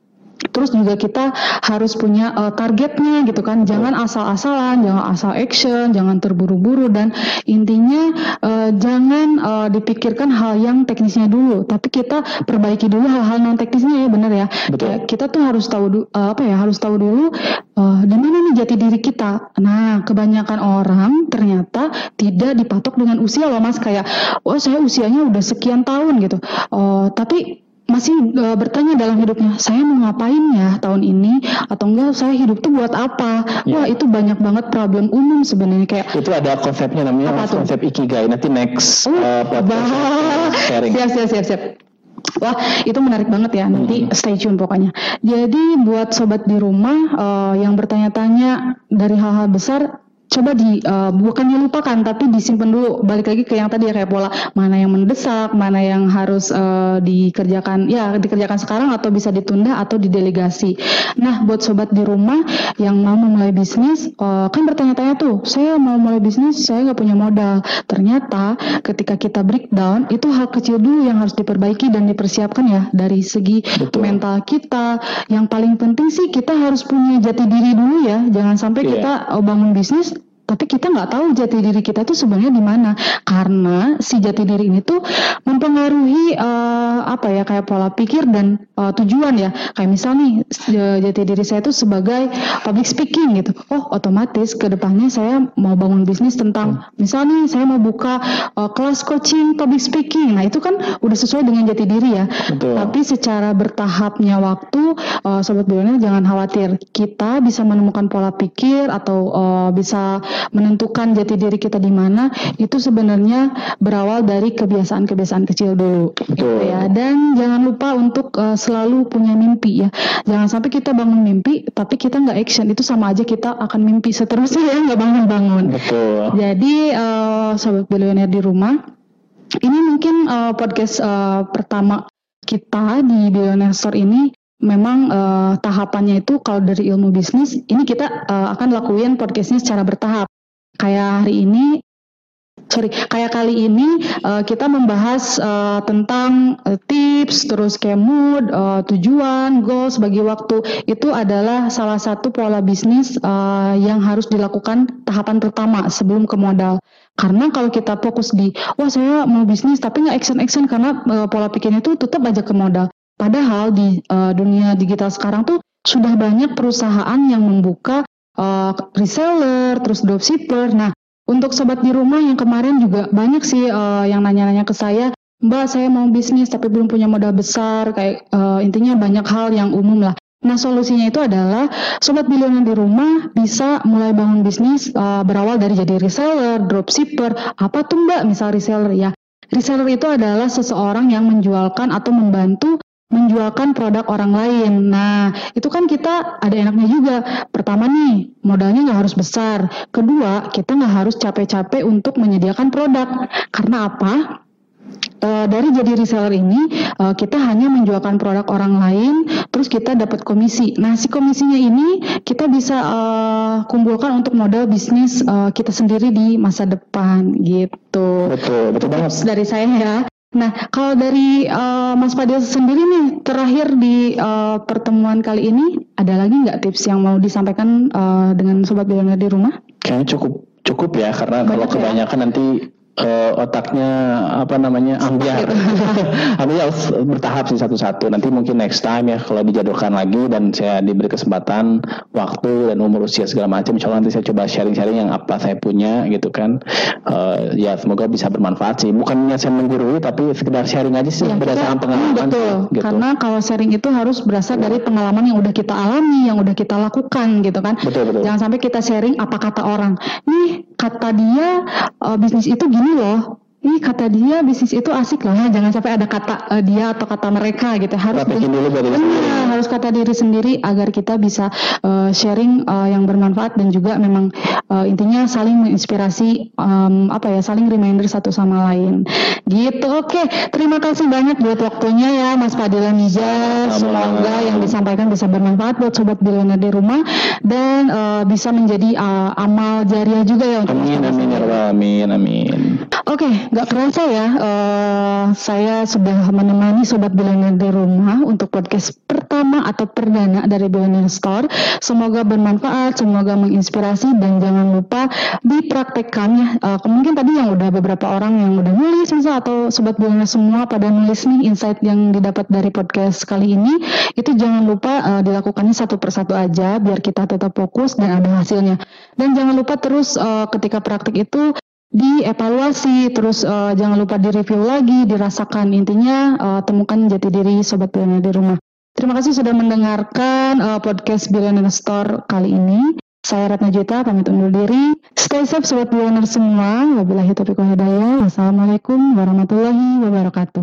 Terus juga kita harus punya uh, targetnya gitu kan, jangan asal-asalan, jangan asal action, jangan terburu-buru dan intinya uh, jangan uh, dipikirkan hal yang teknisnya dulu, tapi kita perbaiki dulu hal-hal non teknisnya ya benar ya. Betul. Ya, kita tuh harus tahu uh, apa ya, harus tahu dulu uh, di mana nih jati diri kita. Nah, kebanyakan orang ternyata tidak dipatok dengan usia loh mas, kayak oh saya usianya udah sekian tahun gitu, uh, tapi masih uh, bertanya dalam hidupnya, saya mau ngapain ya tahun ini atau enggak saya hidup tuh buat apa? Ya. Wah itu banyak banget problem umum sebenarnya kayak itu ada konsepnya namanya apa konsep ikigai. Nanti next oh, uh, sharing. Siap siap siap siap. Wah itu menarik banget ya nanti hmm. stay tune pokoknya. Jadi buat sobat di rumah uh, yang bertanya-tanya dari hal-hal besar coba di uh, bukannya lupakan tapi disimpan dulu balik lagi ke yang tadi ya kayak pola mana yang mendesak mana yang harus uh, dikerjakan ya dikerjakan sekarang atau bisa ditunda atau didelegasi nah buat sobat di rumah yang mau memulai bisnis uh, kan bertanya-tanya tuh saya mau mulai bisnis saya nggak punya modal ternyata ketika kita breakdown itu hal kecil dulu yang harus diperbaiki dan dipersiapkan ya dari segi Betul. mental kita yang paling penting sih kita harus punya jati diri dulu ya jangan sampai yeah. kita bangun bisnis tapi kita nggak tahu jati diri kita tuh sebenarnya di mana. Karena si jati diri ini tuh mempengaruhi uh, apa ya kayak pola pikir dan uh, tujuan ya. Kayak misal nih jati diri saya tuh sebagai public speaking gitu. Oh otomatis ke depannya saya mau bangun bisnis tentang misal nih saya mau buka uh, kelas coaching public speaking. Nah itu kan udah sesuai dengan jati diri ya. Betul. tapi secara bertahapnya waktu uh, sobat bilioner jangan khawatir. Kita bisa menemukan pola pikir atau uh, bisa menentukan jati diri kita di mana itu sebenarnya berawal dari kebiasaan-kebiasaan kecil dulu. Gitu ya. Dan jangan lupa untuk uh, selalu punya mimpi ya. Jangan sampai kita bangun mimpi tapi kita nggak action. Itu sama aja kita akan mimpi seterusnya ya nggak bangun-bangun. Jadi uh, sobat bilioner di rumah ini mungkin uh, podcast uh, pertama kita di Billionaire Store ini. Memang uh, tahapannya itu kalau dari ilmu bisnis ini kita uh, akan lakuin podcastnya secara bertahap. Kayak hari ini, sorry, kayak kali ini uh, kita membahas uh, tentang uh, tips, terus kayak mood, uh, tujuan, goals bagi waktu itu adalah salah satu pola bisnis uh, yang harus dilakukan tahapan pertama sebelum ke modal. Karena kalau kita fokus di, wah saya mau bisnis tapi nggak action action karena uh, pola pikirnya itu tetap aja ke modal. Padahal di uh, dunia digital sekarang tuh sudah banyak perusahaan yang membuka uh, reseller, terus dropshipper. Nah, untuk sobat di rumah yang kemarin juga banyak sih uh, yang nanya-nanya ke saya, Mbak saya mau bisnis tapi belum punya modal besar, kayak uh, intinya banyak hal yang umum lah. Nah solusinya itu adalah sobat bilioner di rumah bisa mulai bangun bisnis uh, berawal dari jadi reseller, dropshipper, apa tuh mbak misal reseller ya. Reseller itu adalah seseorang yang menjualkan atau membantu menjualkan produk orang lain. Nah, itu kan kita ada enaknya juga. Pertama nih, modalnya nggak harus besar. Kedua, kita nggak harus capek-capek untuk menyediakan produk. Karena apa? Uh, dari jadi reseller ini uh, kita hanya menjualkan produk orang lain, terus kita dapat komisi. Nah si komisinya ini kita bisa uh, kumpulkan untuk modal bisnis kita sendiri di masa depan gitu. Betul, betul banget. Dari saya ya. Nah, kalau dari uh, Mas Fadil sendiri nih, terakhir di uh, pertemuan kali ini, ada lagi nggak tips yang mau disampaikan uh, dengan sobat bilioner di rumah? Kayaknya cukup cukup ya, karena Banyak kalau ya? kebanyakan ya? nanti uh, otaknya apa namanya ambiar. Ambiar harus bertahap sih satu-satu. Nanti mungkin next time ya kalau dijadwalkan lagi dan saya diberi kesempatan waktu dan umur usia segala macam insya nanti saya coba sharing-sharing yang apa saya punya gitu kan. Uh, ya semoga bisa bermanfaat sih. Bukannya saya menggurui tapi sekedar sharing aja sih ya, berdasarkan pengalaman betul. gitu. karena kalau sharing itu harus berasal dari pengalaman yang udah kita alami yang udah kita lakukan gitu kan. Betul, betul. jangan sampai kita sharing apa kata orang. Nih kata dia uh, bisnis itu gini ini loh ih kata dia bisnis itu asik loh, jangan sampai ada kata uh, dia atau kata mereka gitu. Harus Praktekin dulu sendiri. Benar, harus kata diri sendiri agar kita bisa uh, sharing uh, yang bermanfaat dan juga memang uh, intinya saling menginspirasi um, apa ya, saling reminder satu sama lain. Gitu. Oke, terima kasih banyak buat waktunya ya Mas Fadila Nija. Semoga yang disampaikan bisa bermanfaat buat sobat bilioner di rumah dan uh, bisa menjadi uh, amal jariah juga ya untuk Amin amin ya rabbal alamin amin. Oke, nggak kerasa ya, uh, saya sudah menemani sobat bilioner di rumah untuk podcast pertama atau perdana dari Billionaire Store. Semoga bermanfaat, semoga menginspirasi dan jangan lupa dipraktekkan. Uh, mungkin tadi yang udah beberapa orang yang udah nulis misal atau sobat bilioner semua pada nulis nih insight yang didapat dari podcast kali ini, itu jangan lupa uh, dilakukannya satu persatu aja biar kita tetap fokus dan ada hasilnya. Dan jangan lupa terus uh, ketika praktik itu dievaluasi, terus uh, jangan lupa direview lagi, dirasakan intinya uh, temukan jati diri sobat billionaire di rumah. Terima kasih sudah mendengarkan uh, podcast Billionaire Store kali ini. Saya Ratna Juta, pamit undur diri. Stay safe sobat billionaire semua. Wabillahi taufiq hidayah. Wassalamualaikum warahmatullahi wabarakatuh.